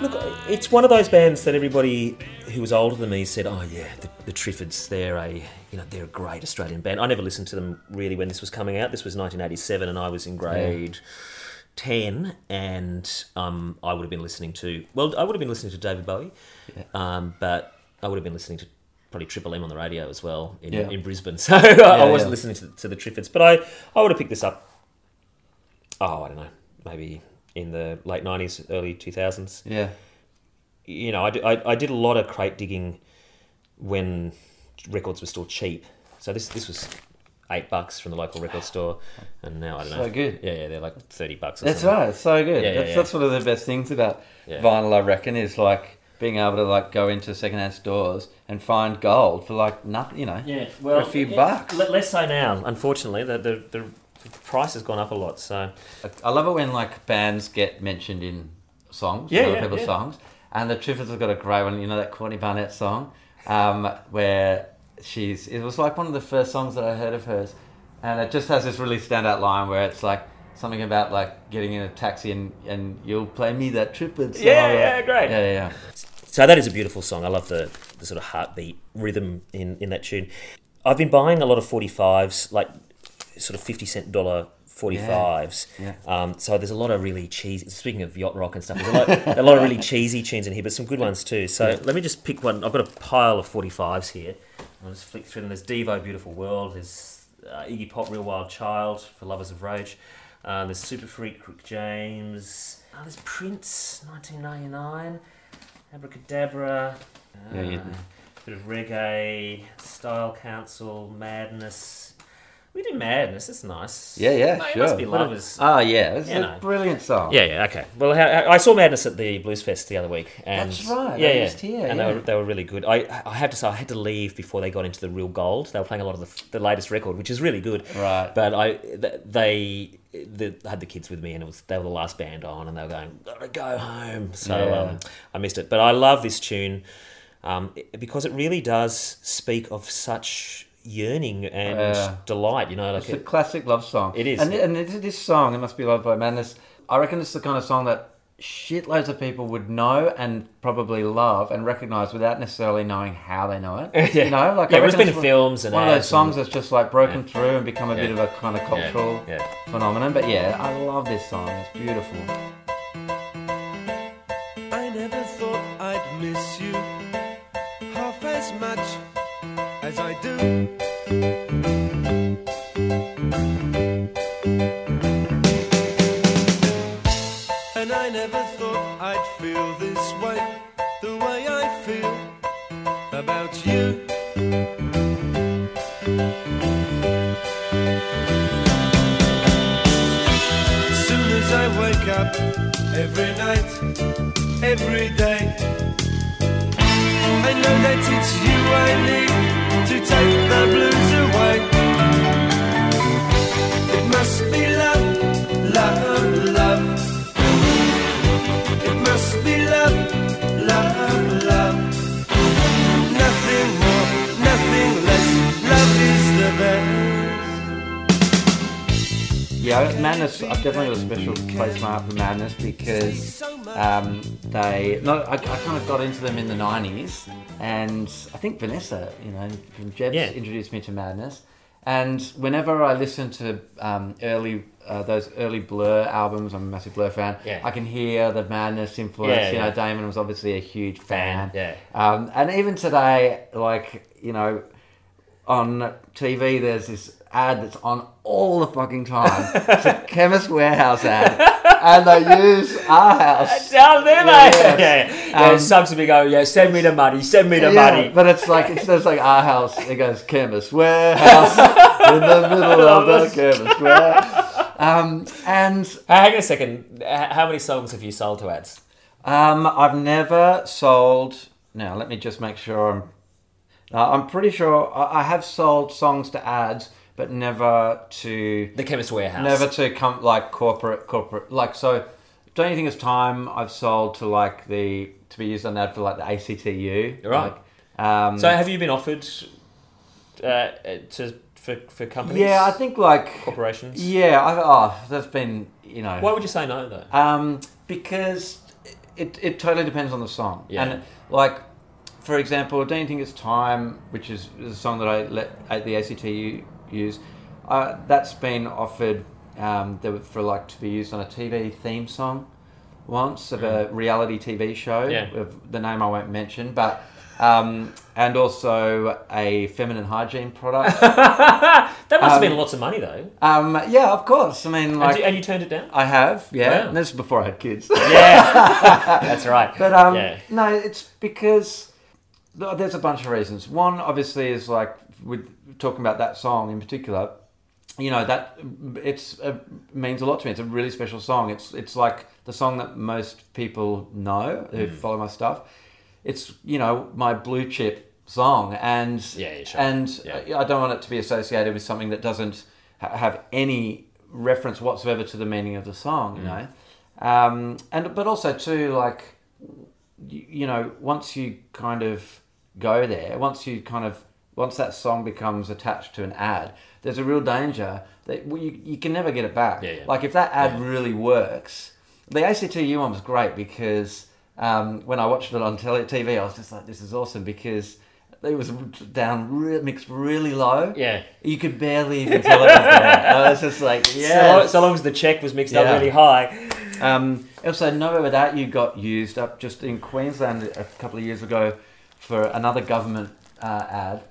Look, it's one of those bands that everybody who was older than me said, "Oh yeah, the, the Triffids. They're a you know they're a great Australian band." I never listened to them really when this was coming out. This was 1987, and I was in grade ten, and um, I would have been listening to well, I would have been listening to David Bowie, Yeah. um, but I would have been listening to probably Triple M on the radio as well in, Yeah. in Brisbane. So I wasn't listening to, to the Triffids, but I I would have picked this up. Oh, I don't know, maybe in the late 90s, early 2000s Yeah. you know, I, I, I did a lot of crate digging when records were still cheap. So this this was eight bucks from the local record store, and now I don't know. So good. Yeah, yeah, they're like thirty bucks. Or That's something. right. It's so good. Yeah, yeah, that's, yeah. that's one of the best things about Yeah. vinyl, I reckon, is like being able to like go into secondhand stores and find gold for like nothing. You know. Yeah, well, a few bucks. le- Less so now, unfortunately. The, the the the price has gone up a lot. So I love it when like bands get mentioned in songs, Yeah, other yeah, people's yeah. songs. And the Triffids have got a great one. You know that Courtney Barnett song, um, where she's. It was like one of the first songs that I heard of hers, and it just has this really standout line where it's like something about like getting in a taxi and and you'll play me that Triffids song. Yeah, yeah, great. Yeah, yeah, yeah. So that is a beautiful song. I love the, the sort of heartbeat rhythm in, in that tune. I've been buying a lot of 45s, like sort of 50 cent dollar 45s. Yeah. Um, so there's a lot of really cheesy, speaking of yacht rock and stuff, there's a lot, a lot of really cheesy tunes in here, but some good ones too. So let me just pick one. I've got a pile of 45s here. I'll just flick through them. There's Devo, Beautiful World. There's uh, Iggy Pop, Real Wild Child for Lovers of Rage. Uh, there's Super Freak, Rick James. Oh, there's Prince, 1999. Abracadabra. Uh, Yeah, you- Bit of reggae, Style Council, Madness. We do Madness. It's nice. Yeah, yeah, Mate, it sure. must be lovers. Oh yeah, it's You a know. brilliant song. Yeah, yeah, okay. Well, I saw Madness at the Blues Fest the other week, and That's right, Yeah, yeah, here, and yeah. they were they were really good. I I have to say I had to leave before they got into the real gold. They were playing a lot of the, the latest record, which is really good. Right. But I they. The, I had the kids with me, and it was they were the last band on, and they were going, "Gotta go home." So Yeah. um, I missed it, but I love this tune um, because it really does speak of such yearning and Yeah. delight. You know, like It's a it, classic love song. It is. And, and this song, It Must Be Loved by Madness, I reckon it's the kind of song that shitloads of people would know and probably love and recognize without necessarily knowing how they know it. Yeah. You know, like Yeah, I it's been it's in films and one of those songs and- that's just like broken Yeah. through and become a bit of a kind of cultural yeah. phenomenon. But yeah, I love this song. It's beautiful. Every night, every day, I know that it's you I need to take the blues away. Yeah, Madness. I've definitely got a special place in my heart for Madness because um, they. No, I, I kind of got into them in the '90s, and I think Vanessa, you know, from Jebs, Yeah. introduced me to Madness. And whenever I listen to um, early uh, those early Blur albums, I'm a massive Blur fan. Yeah. I can hear the Madness influence. Yeah, you know, yeah. Damon was obviously a huge fan. Fan, yeah. Um, and even today, like you know, on TV, there's this ad that's on all the fucking time. it's a Chemist Warehouse ad, and they use our house. Down there, mate. yeah. Yeah, yeah. Um, Suggs to me go, yeah, send me the money, send me the Yeah, money. but it's like it says like our house. It goes Chemist Warehouse in the middle of the Chemist Warehouse. Um, and hang on a second. How many songs have you sold to ads? Um, I've never sold. Now, let me just make sure I'm. Uh, I'm pretty sure I I have sold songs to ads, but never to The Chemist Warehouse. never to come like corporate corporate like so. Don't you think it's time I've sold to like the to be used on that for like the ACTU? Right. Like, um, So have you been offered uh, to for, for companies? Yeah, I think like corporations. yeah, I, oh, that's been you know Why would you say no though? Um, because it, it totally depends on the song. Yeah. And like, for example, Don't You Think It's Time, which is a song that I let at the ACT u- use, uh, that's been offered um, for like to be used on a TV theme song once of a reality TV show. Mm. Yeah. Of the name I won't mention, but. Um, and also a feminine hygiene product. that must have Um, been lots of money though. um, yeah, of course. I mean, and, like you, and you turned it down? I have, yeah. Wow. And this is before I had kids. Yeah, that's right. But um, Yeah. no, it's because there's a bunch of reasons. One, obviously, is like with talking about that song in particular. You know that it's uh, means a lot to me. It's a really special song. It's it's like the song that most people know who Hmm. follow my stuff. It's you know my blue chip song, and Yeah, yeah, sure. and Yeah. I, don't want it to be associated with something that doesn't ha- have any reference whatsoever to the meaning of the song. Mm. You know, um, and but also too like you, you know, once you kind of go there, once you kind of once that song becomes attached to an ad, there's a real danger that you you can never get it back. Yeah, yeah. Like if that ad Yeah. really works, the ACTU one was great because um, when I watched it on tele- TV, I was just like, this is awesome because. It was down, re- mixed really low. Yeah. You could barely even tell it was there. I was just like, yeah. long, so long as the check was mixed up really high. Um, also, Nowhere Without You got used up just in Queensland a couple of years ago for another government uh, ad,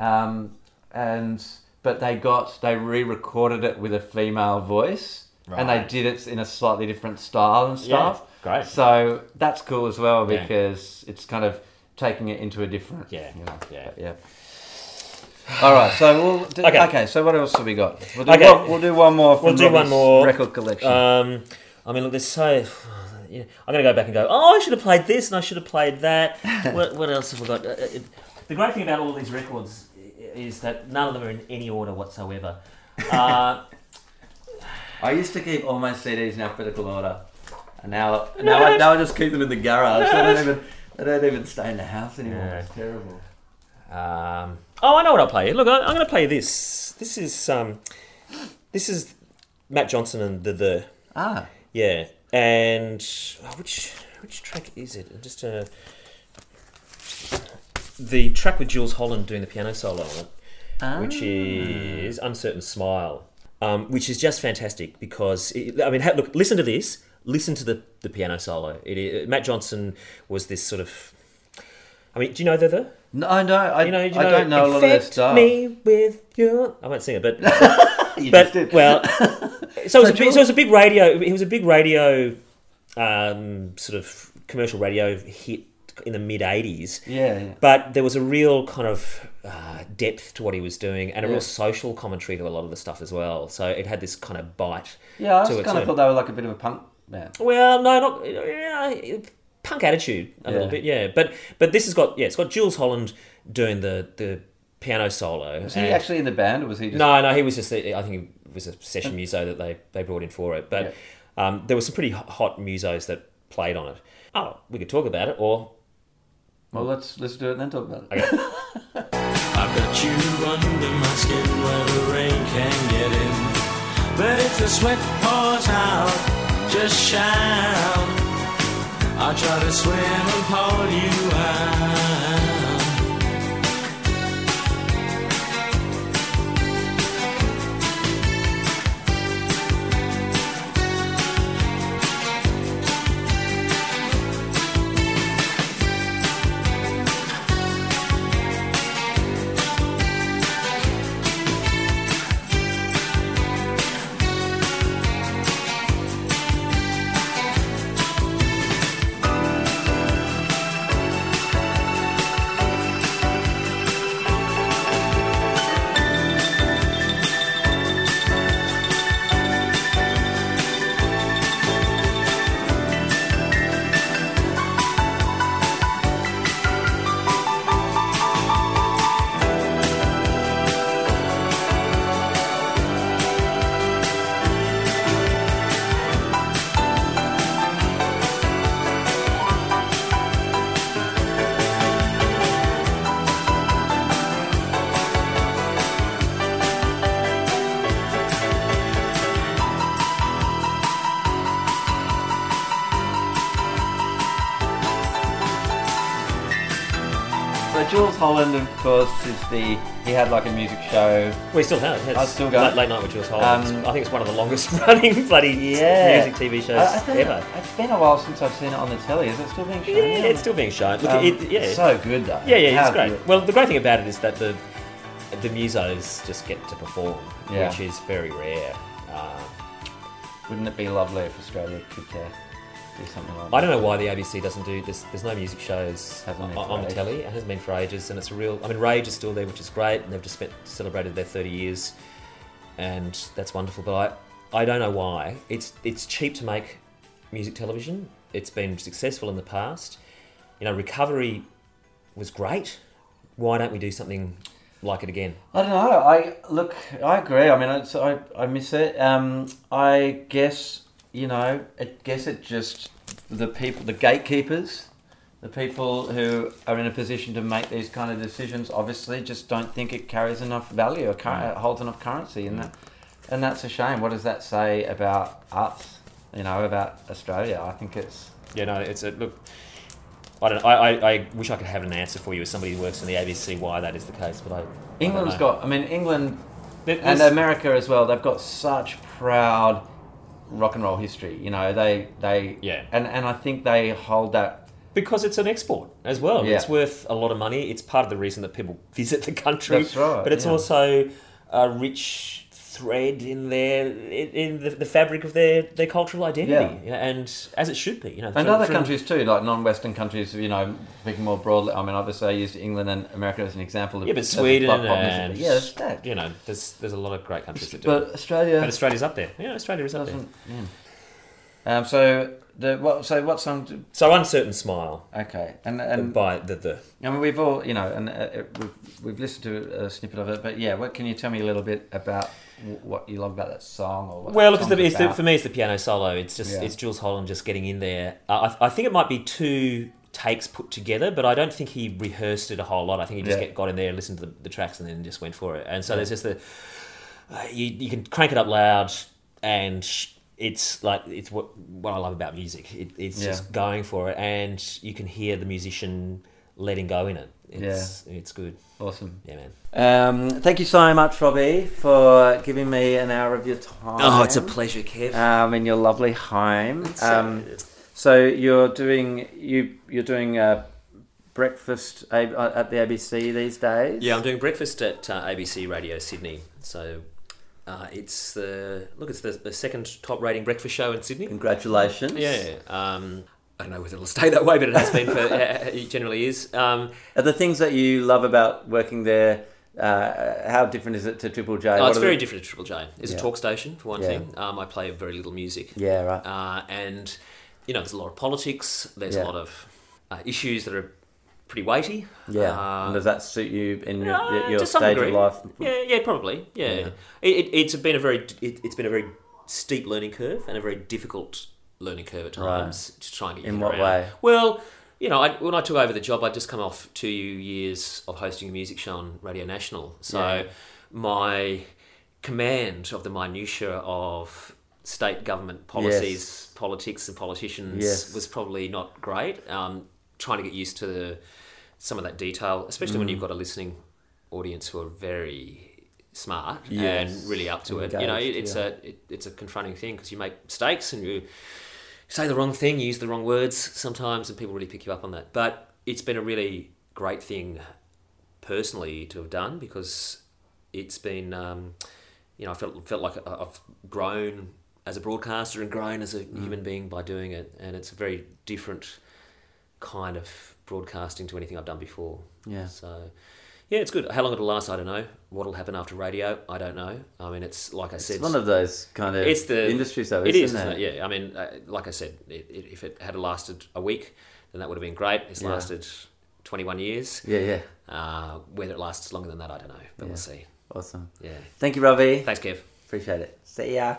um, and but they got they re-recorded it with a female voice, and they did it in a slightly different style and stuff. great. So that's cool as well Yeah. because it's kind of taking it into a different. Yeah, You know, yeah. yeah. All right, so we'll do, Okay. okay. So what else have we got? We'll do, Okay. one, we'll do one more. We'll do one more. record collection. Um, I mean, look, there's so. Yeah, I'm going to go back and go. Oh, I should have played this, and I should have played that. what, what else have we got? Uh, it, the great thing about all these records is that none of them are in any order whatsoever. Uh, I used to keep all my CDs in alphabetical order, and now now I, now I just keep them in the garage. They don't even they don't even stay in the house anymore. Yeah. It's terrible. Um, oh, I know what I'll play. Look, I, I'm going to play this. This is um, this is Matt Johnson and the the Ah, yeah, and oh, which which track is it? Just uh, the track with Jools Holland doing the piano solo on it, Ah. which is Uncertain Smile, um, which is just fantastic because it, I mean, ha- look, listen to this. Listen to the, the piano solo. It, is Matt Johnson was this sort of. I mean, do you know the the? no, no, I, You know, you I know, don't know a lot of their stuff. me with your. I won't sing it, but You just but did. well, so it was, a big, so it was a big radio. It was a big radio, um, sort of commercial radio hit in the mid '80s. yeah, yeah. But there was a real kind of uh, depth to what he was doing, and a Yeah. real social commentary to a lot of the stuff as well. So it had this kind of bite. yeah. I just kind of thought they were like a bit of a punk band. Well, no, not yeah, punk attitude a little bit, yeah. But but this has got yeah, it's got Jools Holland doing the the piano solo. Was he actually in the band, or was he just? No, no, he was just. I think he was a session muso that they, they brought in for it. But um, there were some pretty hot musos that played on it. Oh, we could talk about it, or Well, let's let's do it and then talk about it. okay. I've got you under my skin where the rain can get in. But if the sweat pours out, just shout. I'll try to swim and pull you out. Holland, of course, is the he had like a music show. We still have. It's I still go. Late, late night with Jools Holland. Um, I think it's one of the longest running bloody Yeah. music TV shows I, I ever. It's been a while since I've seen it on the telly. Is it still being shown? Yeah, it's still being shown. Look, Um, it, yeah, so good though. yeah, yeah, How it's great. good. Well, the great thing about it is that the the musos just get to perform, Yeah. which is very rare. Um, Wouldn't it be lovely if Australia could uh, do something like that? I don't know why the ABC doesn't do this. There's no music shows on, on the telly. It hasn't been for ages, and it's a real. I mean, Rage is still there, which is great, and they've just spent, celebrated their 30 years, and that's wonderful. But I, I don't know why. It's it's cheap to make music television. It's been successful in the past. You know, Recovery was great. Why don't we do something like it again? I don't know. I look. I agree. I mean, I I miss it. Um, I guess you know. I guess it just the people, the gatekeepers, the people who are in a position to make these kind of decisions. Obviously, just don't think it carries enough value or cur- Mm. holds enough currency, and that and that's a shame. What does that say about us? You know, about Australia. I think it's Yeah, no, it's a look. I don't. I, I, I wish I could have an answer for you as somebody who works in the ABC why that is the case, but I. England's I got. I mean, England and America as well. They've got such proud rock and roll history. You know, they they Yeah. and and I think they hold that. because it's an export as well. Yeah. It's worth a lot of money. It's part of the reason that people visit the country. That's right, But it's yeah. also a rich thread in their in, in the, the fabric of their, their cultural identity, Yeah. And as it should be. You know, And from- other from- countries too, like non-Western countries. You know, speaking more broadly. I mean, obviously, I used England and America as an example. Of, Yeah, but Sweden pop and yeah, that's stacked. you know, there's there's a lot of great countries that do. But it. Australia But Australia's up there. Yeah, Australia is up there. Yeah. Um. So the what? So what song? do- So uncertain smile Okay, and and by the the. I mean, we've all, you know, and uh, we've, we've listened to a snippet of it, but yeah, what can you tell me a little bit about what you love about that song? Or Well, because it's the, for me, it's the piano solo. It's just Yeah. it's Jools Holland just getting in there. Uh, I, I think it might be two takes put together, but I don't think he rehearsed it a whole lot. I think he just Yeah. get, got in there, listened to the, the tracks, and then just went for it. And so there's just the uh, you, you can crank it up loud, and sh- it's like it's what what I love about music. It, it's Yeah. just going for it, and you can hear the musician letting go in it. It's, it's good. awesome. Yeah, man. Um, thank you so much, Robbie, for giving me an hour of your time. Oh, it's a pleasure, Kev. Um, in your lovely home. It's, Um, uh, so you're doing you you're doing a breakfast uh, at the ABC these days. Yeah, I'm doing breakfast at uh, ABC Radio Sydney. So uh, it's the look, it's the, the second top rating breakfast show in Sydney. Congratulations. Yeah, um, I don't know whether it'll stay that way, but it has been for it generally is. Um, Are the things that you love about working there? Uh, how different is it to Triple J? oh, What it's very the- different to Triple J. It's Yeah. a talk station for one Yeah. thing. Um, I play very little music, Yeah, right. uh, and you know, there's a lot of politics. There's Yeah. a lot of uh, issues that are pretty weighty. Yeah. And does that suit you in your, Uh, your to stage degree. of life? Yeah, yeah, probably. Yeah. It, it, it's been a very it, it's been a very steep learning curve and a very difficult learning curve at Right. times to try and get your In what around. way? Well, you know, I, when I took over the job, I'd just come off two years of hosting a music show on Radio National, so Yeah. my command of the minutiae of state government policies, politics, and politicians Yes. was probably not great. Um, trying to get used to the, some of that detail, especially when Mm. you've got a listening audience who are very smart Yes. and really up to it. You know, it, it's yeah. a it, it's a confronting thing because you make mistakes and you say the wrong thing, you use the wrong words sometimes, and people really pick you up on that. But it's been a really great thing personally to have done because it's been, um, you know, I felt felt like I've grown as a broadcaster and grown as a Mm. human being by doing it, and it's a very different kind of broadcasting to anything I've done before. Yeah. So, yeah, it's good. How long it'll last, I don't know. What'll happen after radio, I don't know. I mean, it's like I said, It's one of those kind of it's the industries, though. It is, it? isn't it? Yeah. I mean, uh, like I said, it, it, if it had lasted a week, then that would have been great. It's Yeah. lasted twenty one years. Yeah, yeah. Uh, whether it lasts longer than that, I don't know, but Yeah. we'll see. Awesome. Yeah. Thank you, Robbie. Thanks, Kev. Appreciate it. See ya.